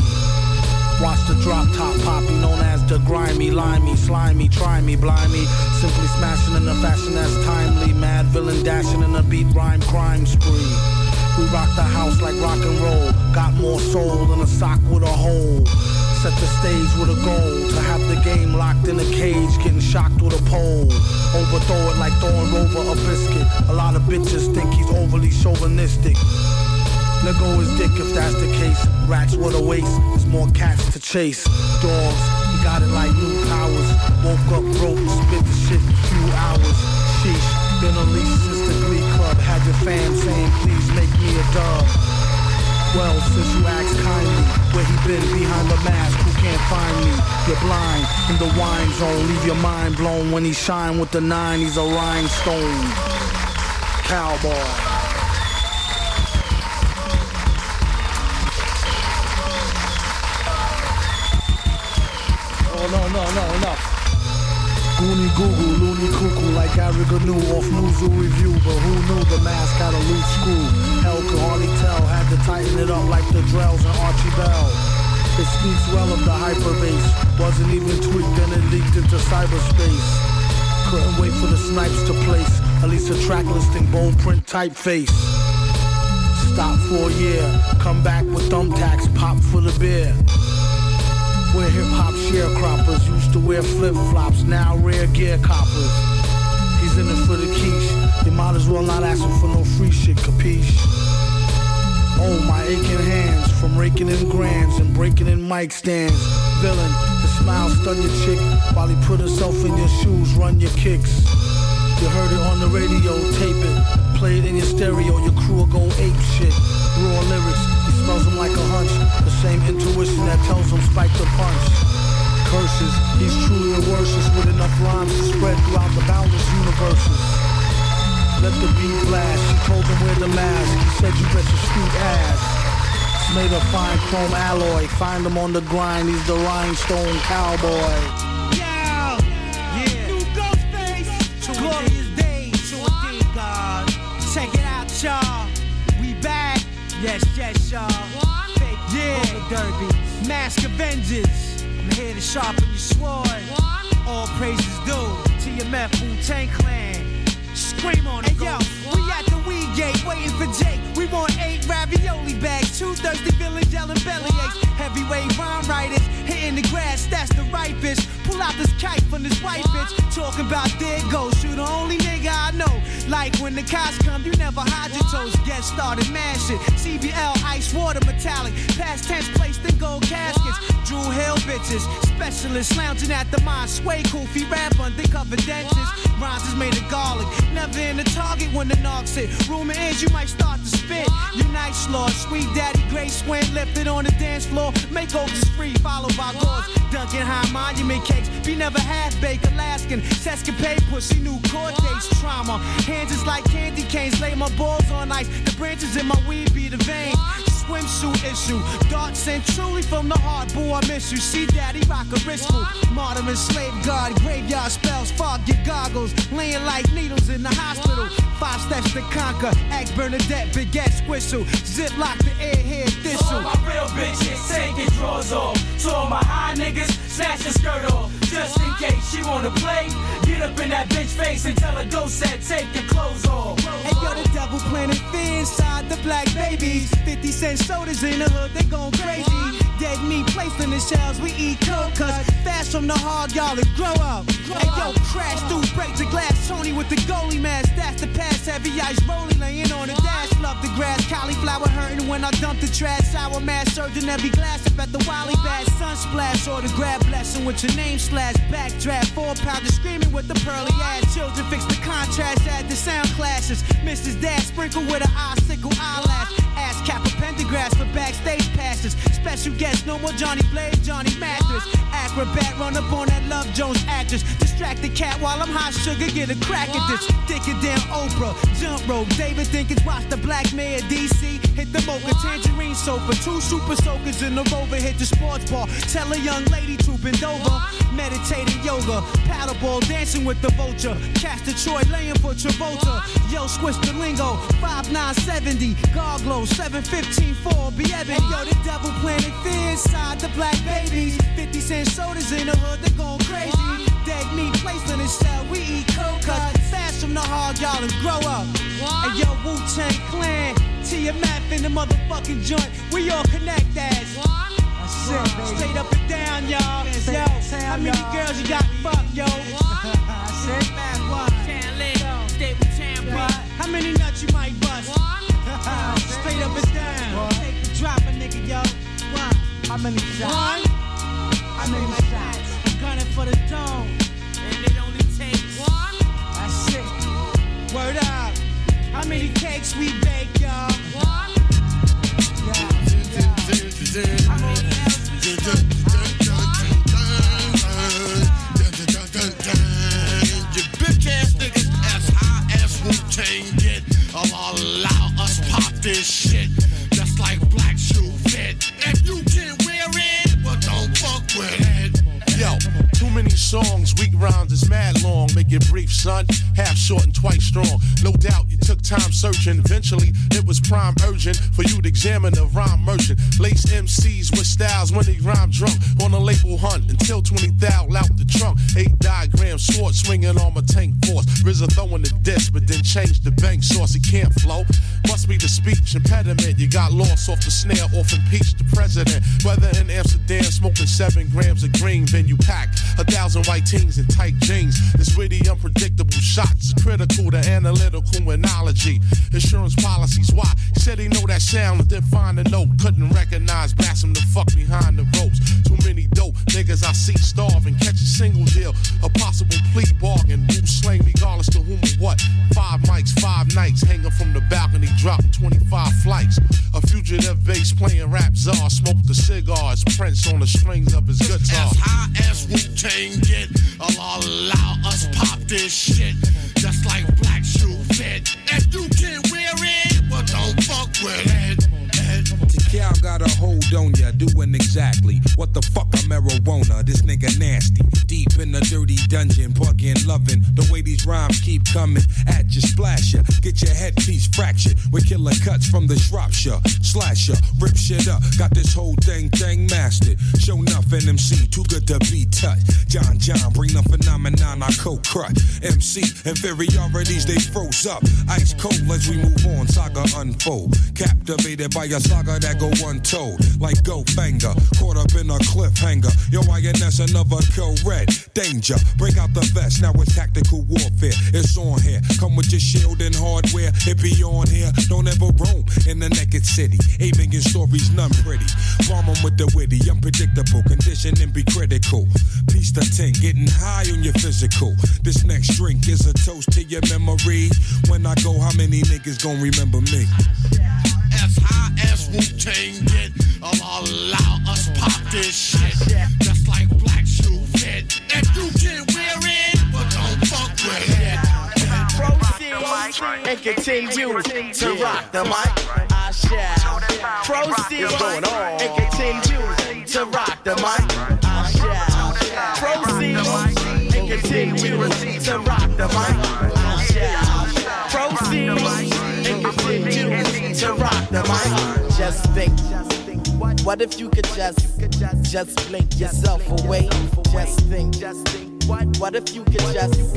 Watch the drop top poppy, known as the grimy, limey, slimy, try me, blimey. Simply smashing in a fashion that's timely. Mad villain dashing in a beat rhyme crime spree. We rock the house like rock and roll. Got more soul than a sock with a hole. Set the stage with a goal to have the game locked in a cage, getting shocked with a pole. Overthrow it like throwing over a biscuit. A lot of bitches think he's overly chauvinistic. Let go his dick if that's the case. Rats with a waste, there's more cats to chase. Dogs, got it like new powers. Woke up broke, spit the shit in few hours. Sheesh, been unleashed since the Glee Club. Had your fam saying, please make me a dub. Well, since you asked kindly, where he been behind the mask, who can't find me? You're blind in the wine zone, leave your mind blown when he shine with the nine. He's a rhinestone cowboy. No, no, no, no, enough. Goonie goo goo, loony cuckoo like Ariganu off Newsoo Review. But who knew the mask had a loose screw? Hell could hardly tell, had to tighten it up like the Drells and Archie Bell. It speaks well of the hyperbase. Wasn't even tweaked and it leaked into cyberspace. Couldn't wait for the snipes to place. At least a track listing, bone print typeface. Stop for a year, come back with thumbtacks, pop for the beer. We're hip hop sharecroppers, used to wear flip flops, now rare gear coppers. He's in it for the quiche, you might as well not ask him for no free shit, capiche? Oh, my aching hands from raking in grands and breaking in mic stands. Villain, the smile stun your chick while he put himself in your shoes, run your kicks. You heard it on the radio, tape it. Play it in your stereo, your crew will go ape shit. Raw lyrics, he smells them like a hunch. The same intuition that tells him spike the punch. Curses, he's truly a worship with enough rhymes to spread throughout the boundless universes. Let the beat blast, she told him wear the mask. He said you bet your sweet ass. Made of fine chrome alloy. Find him on the grind, he's the rhinestone cowboy. Derby, mask Avengers. I'm here to sharpen your sword. All praises due to your Meth Wu Tang Clan. Scream on it, hey, yo. We at the weed gate waiting for Jake. We want eight ravioli bags, two thirsty villains yelling belly aches. Heavyweight rhyme writers hitting the grass, that's the bitch. Pull out this kite from this white bitch. Talking about there goes, you the only nigga I know. Like when the cops come, you never hide your toes. Get started, man shit. CBL, ice water, metallic. Past tense placed in gold caskets. Drew Hill bitches. Specialists lounging at the mine. Sway koofy rap undercover dentures. Rhymes is made of garlic. Never in the target when the knocks hit. Rumor is you might start to spit. You nice lord, sweet daddy, great swing, lifted on the dance floor. Makeovers free, followed by Dunkin' high monument cakes. Be never half baked, Alaskan. Sescapade pussy, new court dates, trauma. Hands is like candy canes, lay my balls on ice. The branches in my weed be the vein. Swimsuit issue, darts sent truly from the heart. Boy, I miss you. See, daddy, rock a wrist Martyr and slave guard, graveyard spells, fog your goggles, laying like needles in the hospital. Five steps to conquer, act Bernadette, big ass whistle, zip lock the airhead thistle. all my real bitches, take your drawers off. To all my high niggas, snatch your skirt off. Just in case she wanna play, get up in that bitch face and tell her go set, take your clothes off. And Hey yo, the devil planted fear inside the black babies. 50 cent sodas in the hood, they going crazy. Dead meat placed in the shells, we eat coke, cause fast from the hard, y'all, and grow up. Hey yo, crash through, break the glass. Tony with the goalie mask, that's the pass. Heavy ice rolling, laying on the dash. Love the grass, cauliflower hurting when I dump the trash. Sour mass, surging every glass up at the Wally Bass. Sun splash, or the grab blessing with your name slash. Backdraft, four pounder screaming with the pearly ass. Children fix the contrast, add the sound classes. Mrs. Dad sprinkle with an icicle eyelash. Ass cap a for backstage passes. Special guests, no more Johnny Blaze, Johnny Mathis. Acrobat, run up on that Love Jones actress. Distract the cat while I'm hot sugar, get a crack at this. It down Oprah, jump rope. David Dinkins, watch the black mayor DC. Hit the mocha, tangerine sofa. Two super soakers in the rover, hit the sports bar. Tell a young lady to bend over. Meditating yoga, paddleball, dancing with the vulture. Cast Troy laying for Travolta. Yo, squish the lingo, 5970. Garglow, 715 4 be ebony. Yo, the devil planted fear inside the black babies. 50 cent sodas in the hood, they going crazy. Dead meat placed in the shell, we eat coke. Cause fast from the hard, y'all, and grow up. And yo, Wu Tang Clan, TMF in the motherfucking joint. We all connect as. That's it, Straight up and down, y'all. Yo, how many girls you got fucked, yo? I it, man. What? Tan leg, stay with Tan How many nuts you might bust? Straight up and down. Take the drop, a nigga, yo. What? How many shots? One. How many shots? I'm gunning for the dome. And it only takes one. That's it. Word up. How many cakes we bake, y'all? One. You bitch ass niggas as high as Wu Tang get. Allow us pop this shit. Yo, too many songs, weak rhymes is mad long. Make it brief, son. Half short and twice strong. No doubt you took time searching. Eventually, it was prime urgent for you to examine the rhyme merchant. Lace MCs with styles when they rhyme drunk on a label hunt until 20 thou out the trunk. Eight diagrams sword swinging on my tank force. RZA throwing the disc, but then change the bank source. It can't flow. Must be the speech impediment. You got lost off the snare, off impeached the president. Whether in Amsterdam, smoking seven grams of green, you pack a thousand white teens in tight jeans. This witty, unpredictable shots critical to analytical analogy. Insurance policies, why? He said he know that sound, then find a note. Couldn't recognize, blast him the fuck behind the ropes. Too many dope niggas I see starving. Catch a single deal, a possible plea bargain. Who slang regardless to whom or what? Five mics, five nights, hanging from the balcony, dropping 25 flights. A fugitive bass playing rap czar, smoke the cigars, Prince on the strings of his guitar. As high as Wu Tang get, Allah allow us pop this shit. Just like black shoe fit. If you can wear it, well don't fuck with it. Cal got a hold on ya, doing exactly what the fuck a marijuana. This nigga nasty. Deep in the dirty dungeon, bugging, loving the way these rhymes keep coming at you, splash ya. Get your headpiece fractured with killer cuts from the Shropshire. Ya, rip shit up. Got this whole thing, thing mastered. Show enough MC, too good to be touched. John John, bring the phenomenon, I co crush. MC, inferiorities, they froze up. Ice cold as we move on, saga unfold. Captivated by a saga that go untold. Like go banger, caught up in a cliffhanger. Yo, INS another kill red. Danger, break out the vest, now it's tactical warfare. It's on here. Come with your shield and hardware. It be on here. Don't ever roam in the naked city. Eight million stories, none pretty. Bomb 'em with the witty, unpredictable. Condition and be critical. Piece the ten, getting high on your physical. This next drink is a toast to your memory. When I go, how many niggas gon' remember me? As high as Wu Tang get, Allah allow us pop this shit. Just like black shoe fit. If you can wear it, well don't fuck with it. Proceed and continue to rock the mic. I shall proceed and continue to rock the mic. I shall proceed and continue to rock the mic. I shall proceed and continue to rock the mic. Just think. What if you could just, just blink yourself away? Just think. What if you could just,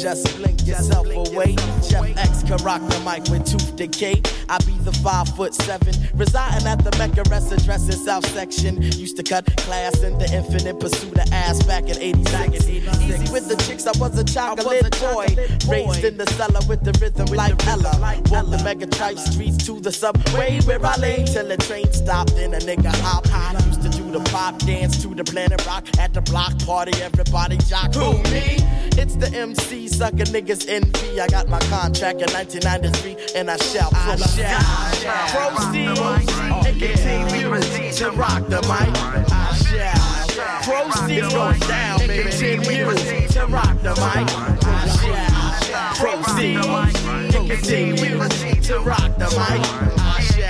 just blink yourself away? Chef X can rock the mic with tooth decay. I be the five foot seven, residing at the Mecca rest address in South Section. Used to cut class in the infinite pursuit of ass back in 86. Easy with the chicks, I was a chocolate boy. Raised in the cellar with the rhythm like Ella. Walked the mega tripe streets to the subway where I lay till the train stopped and a nigga hop. high. Used to do the pop dance to the planet rock at the block party. Everybody jock. Who me? It's the MC sucker niggas envy. I got my contract in 1993 and I shall proceed and continue to rock the mic. I shall proceed and continue to rock the mic. I shall proceed and continue to rock the mic. I shall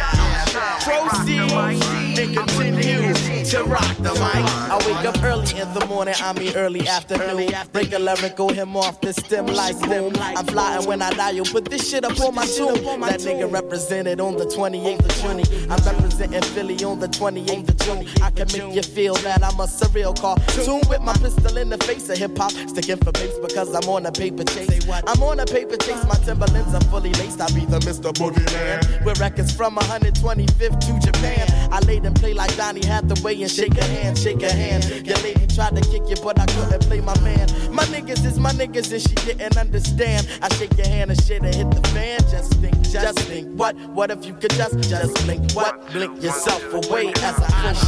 proceed and continue to rock the mic. I wake up early in the morning, I mean early afternoon. Break a lyrical him off the stem like boom. I'm flying when I dial, put this shit up on my tune. That nigga represented on the 28th of June. I'm representing Philly on the 28th of June. I can make you feel that I'm a surreal cartoon with my pistol in the face of hip hop. Sticking for bass because I'm on a paper chase. I'm on a paper chase, my Timberlands are fully laced. I be the Mr. Boogeyman. With records from 125th to Japan. I laid and play like Donny Hathaway and shake a hand, shake a hand. Your lady tried to kick you, but I couldn't play my man. My niggas is my niggas and she didn't understand. I shake your hand and shit and hit the fan. Just think, just think, what? What if you could just, just blink? What? Blink yourself away as I push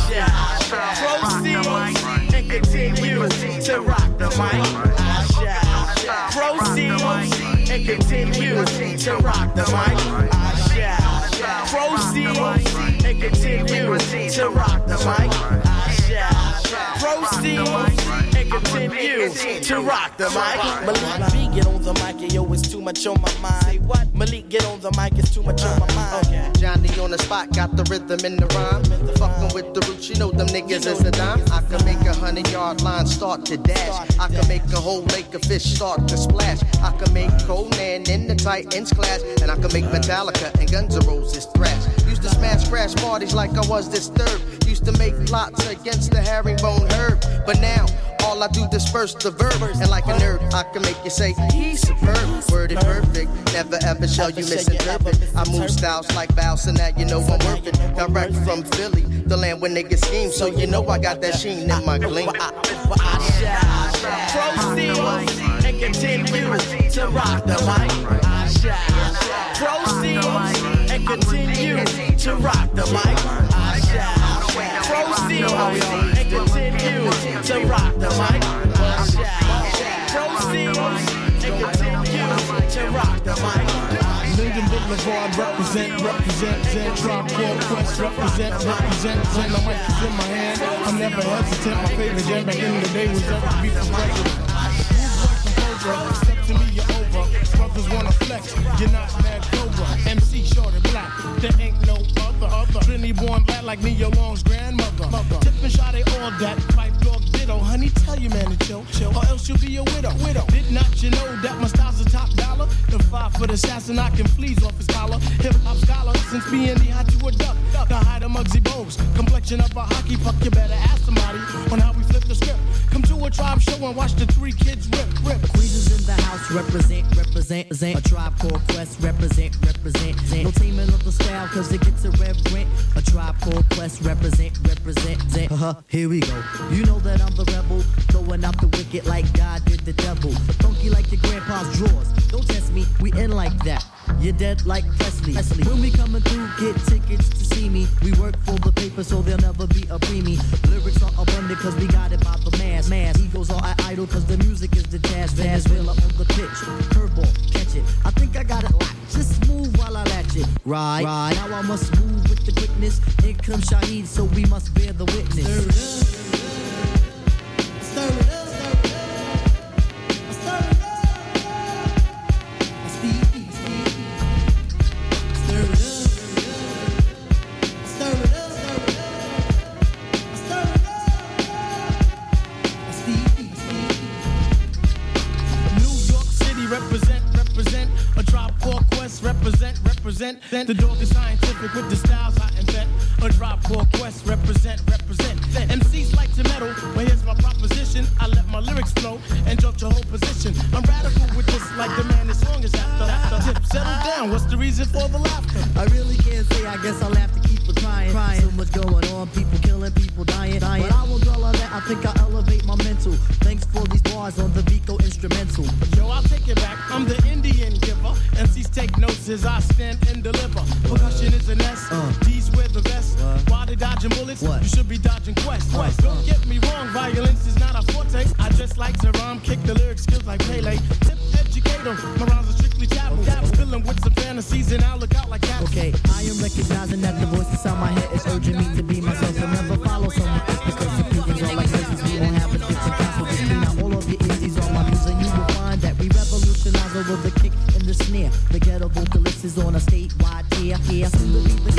Proceed and continue to rock the mic. I shall proceed and continue to rock the mic. I shall proceed and continue to rock the mic. I shall proceed and continue to rock the mic. Malik B, get on the mic, and yo, it's too much on my mind. Say what? Malik, get on the mic, it's too much on my uh, mind. Okay. Johnny on the spot, got the rhythm in the rhyme. Fucking with the roots, you know them niggas is a dime. I can make a hundred yard line start to dash. I can make a whole lake of fish start to splash. I can make Conan in the Titans class. And I can make Metallica and Guns N' Roses thrash. Used to smash crash parties like I was disturbed. Used to make plots against the herringbone herb. But now, all I do disperse the verb. And like a nerd, I can make you say, he's superb. Worded perfect, never ever shall you misinterpret. I move styles like bows, so now you know I'm worth it. Direct from Philly, the land where niggas scheme, so you know I got that sheen in my gleam. I shall proceed and continue to rock the mic. I shall proceed and continue to rock the mic. I shall proceed and continue to rock the mic. Proceed and continue to rock the mic. Linden Boulevard represent, represent, Zen, Tribe Called Quest, represent, represent, Zen. The mic is in my hand. I'm never hesitant. My favorite jam back in the day was Eric B. for president. Move composer, step to me, you're over. Brothers wanna flex, you're not mad cobra. MC short and black, there ain't no other. other. Trinity born black like me, your long's grandmother. Mother. Tip and shot, they all that. Phife Dawg ditto, honey, tell your man to chill, chill. Or else you'll be a widow. widow. Did not you know that my style's a top dollar? The five foot assassin, I can fleas off his collar. Hip hop scholar, since being the hot to a duck. The height of Muggsy Bogues, complexion of a hockey puck. You better ask somebody on how we flip the script. Come to a tribe show and watch the three kids rip, rip. Queens in the house, represent, represent, represent. A tribe called Quest, represent, represent. represent. No teaming of the style, cause it gets irreverent. A tribe called Quest, represent, represent. represent. Uh-huh, here we go. You know that I'm the rebel, throwing out the wicked like God did the devil. Funky like your grandpa's drawers. Don't test me, we in like that. You're dead like Presley. Presley. When we coming through, get tickets to see me. We work for the paper, so there'll never be a preemie. Lyrics are abundant, cause we got it by the mass. Mass. Egos are idle, cause the music is the task. Valenzuela on the pitch. Curveball, catch it. I think I got it locked. Just move while I latch it. Right, right. Now I must move with the quickness. In comes Shaheed, so we must bear the witness. Stir it up. New represent, represent. The dog is scientific with the styles I invent. A tribe called Quest represent, represent. MCs like to meddle, but here's my proposition. I let my lyrics flow and jump your whole position. I'm radical with this, like the man as long as after. after. Tip, settle down. What's the reason for the laughter? I really can't say, I guess I'll have to keep crying. crying. So much going on, people killing, people dying. dying. But I won't dwell on that, I think I'll elevate my mental. Thanks for these bars on the Vico instrumental. Yo, I'll take it back. I'm the Indian giver. MCs take notes as I stand and deliver. Percussion is an S. D's wear the vest. While they dodging bullets, you should be dodging quest. quest. Uh. Don't get me wrong, violence is not a forte. I just like to rhyme, kick the lyric skills like Pele. Tip educate 'em. My rhymes are strictly taboo. Filling with some fantasies and I'll look out like cats. Okay, I am recognizing that the voice inside my head is urging me to be myself and never follow someone else because the feelings are like places we won't have a council. Just clean out all of your issues on my and you will find that we revolutionize over the kick and the snare. The ghetto vocalist is on a statewide tear. Soon to be the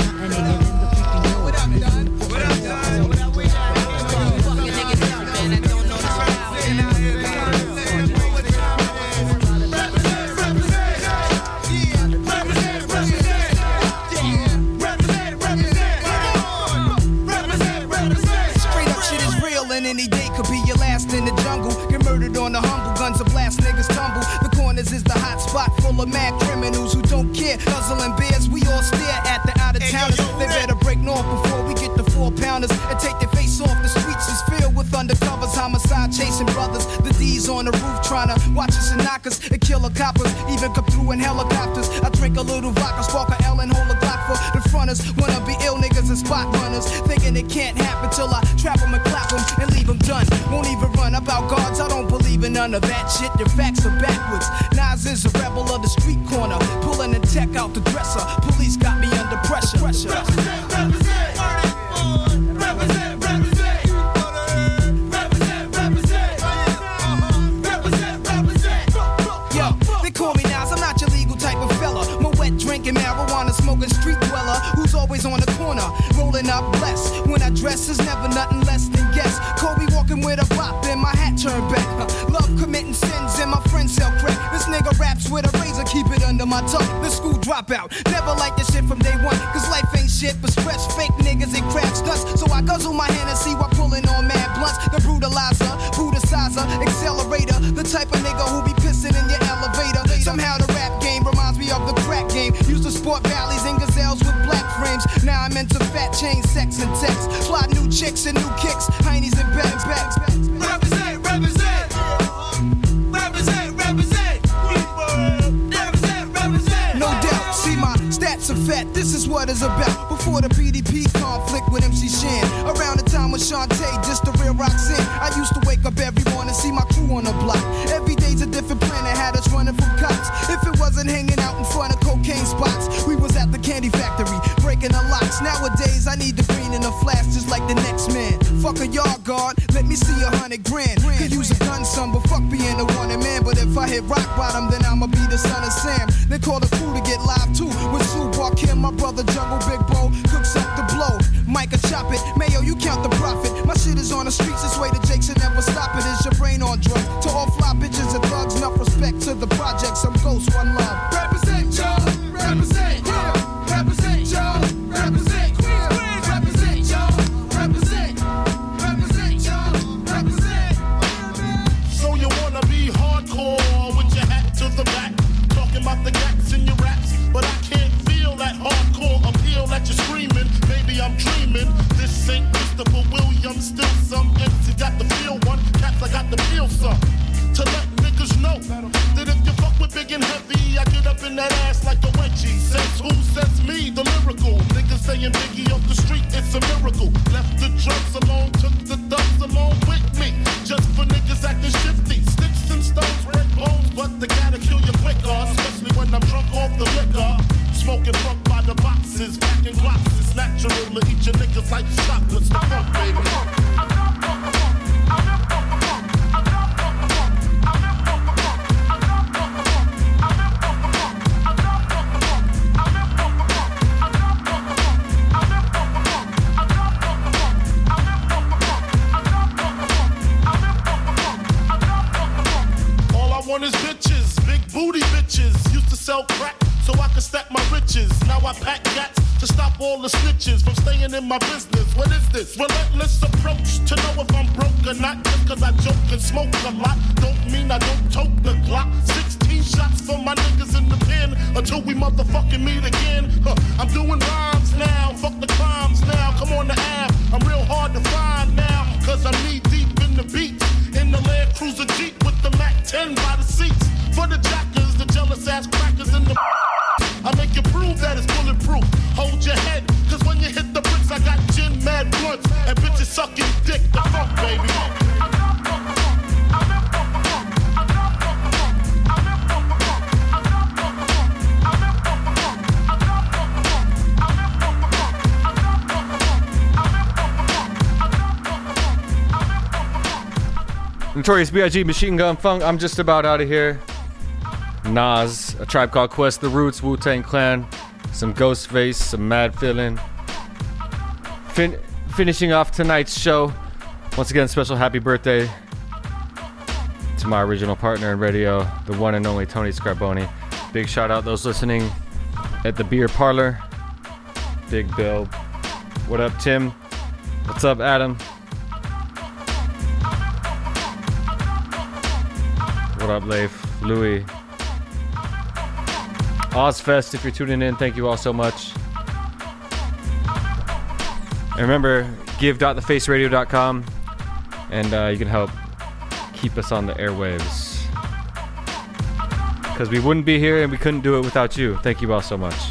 trying to watch us and knock us and kill the coppers. Even come through in helicopters. I drink a little vodka, spark a L and hold a Glock for the fronters. Wanna be ill niggas and spot runners. Thinking it can't happen till I trap them and clap them and leave them done. Won't even run about guards, I don't believe in none of that shit. The facts are backwards. Nas is a rebel of the street corner. Pulling the tech out the dresser. cop out. Never like this shit from day one, cause life ain't shit but stretch fake niggas and crab stunts. So I guzzle my hand and see while pulling on mad blunts. The brutalizer, brutalizer, accelerator. The type of nigga who be pissing in your elevator. Somehow the rap game reminds me of the crack game. Used to sport valleys and gazelles with black frames. Now I'm into fat chain, sex, and text. Fly new chicks and new kicks, heinies and backpacks. About. Before the BDP conflict with MC Shan. Notorious B.I.G. Machine Gun Funk. I'm just about out of here. Nas, A Tribe Called Quest, The Roots, Wu Tang Clan, some Ghostface, some Mad Feeling. Fin- finishing off tonight's show. Once again, special happy birthday to my original partner in radio, the one and only Tony Scarboni. Big shout out those listening at the beer parlor. Big Bill. What up, Tim? What's up, Adam? Up, Leif? Louis? Ozfest, if you're tuning in, thank you all so much. And remember, give.thefaceradio.com and uh, you can help keep us on the airwaves. Because we wouldn't be here and we couldn't do it without you. Thank you all so much.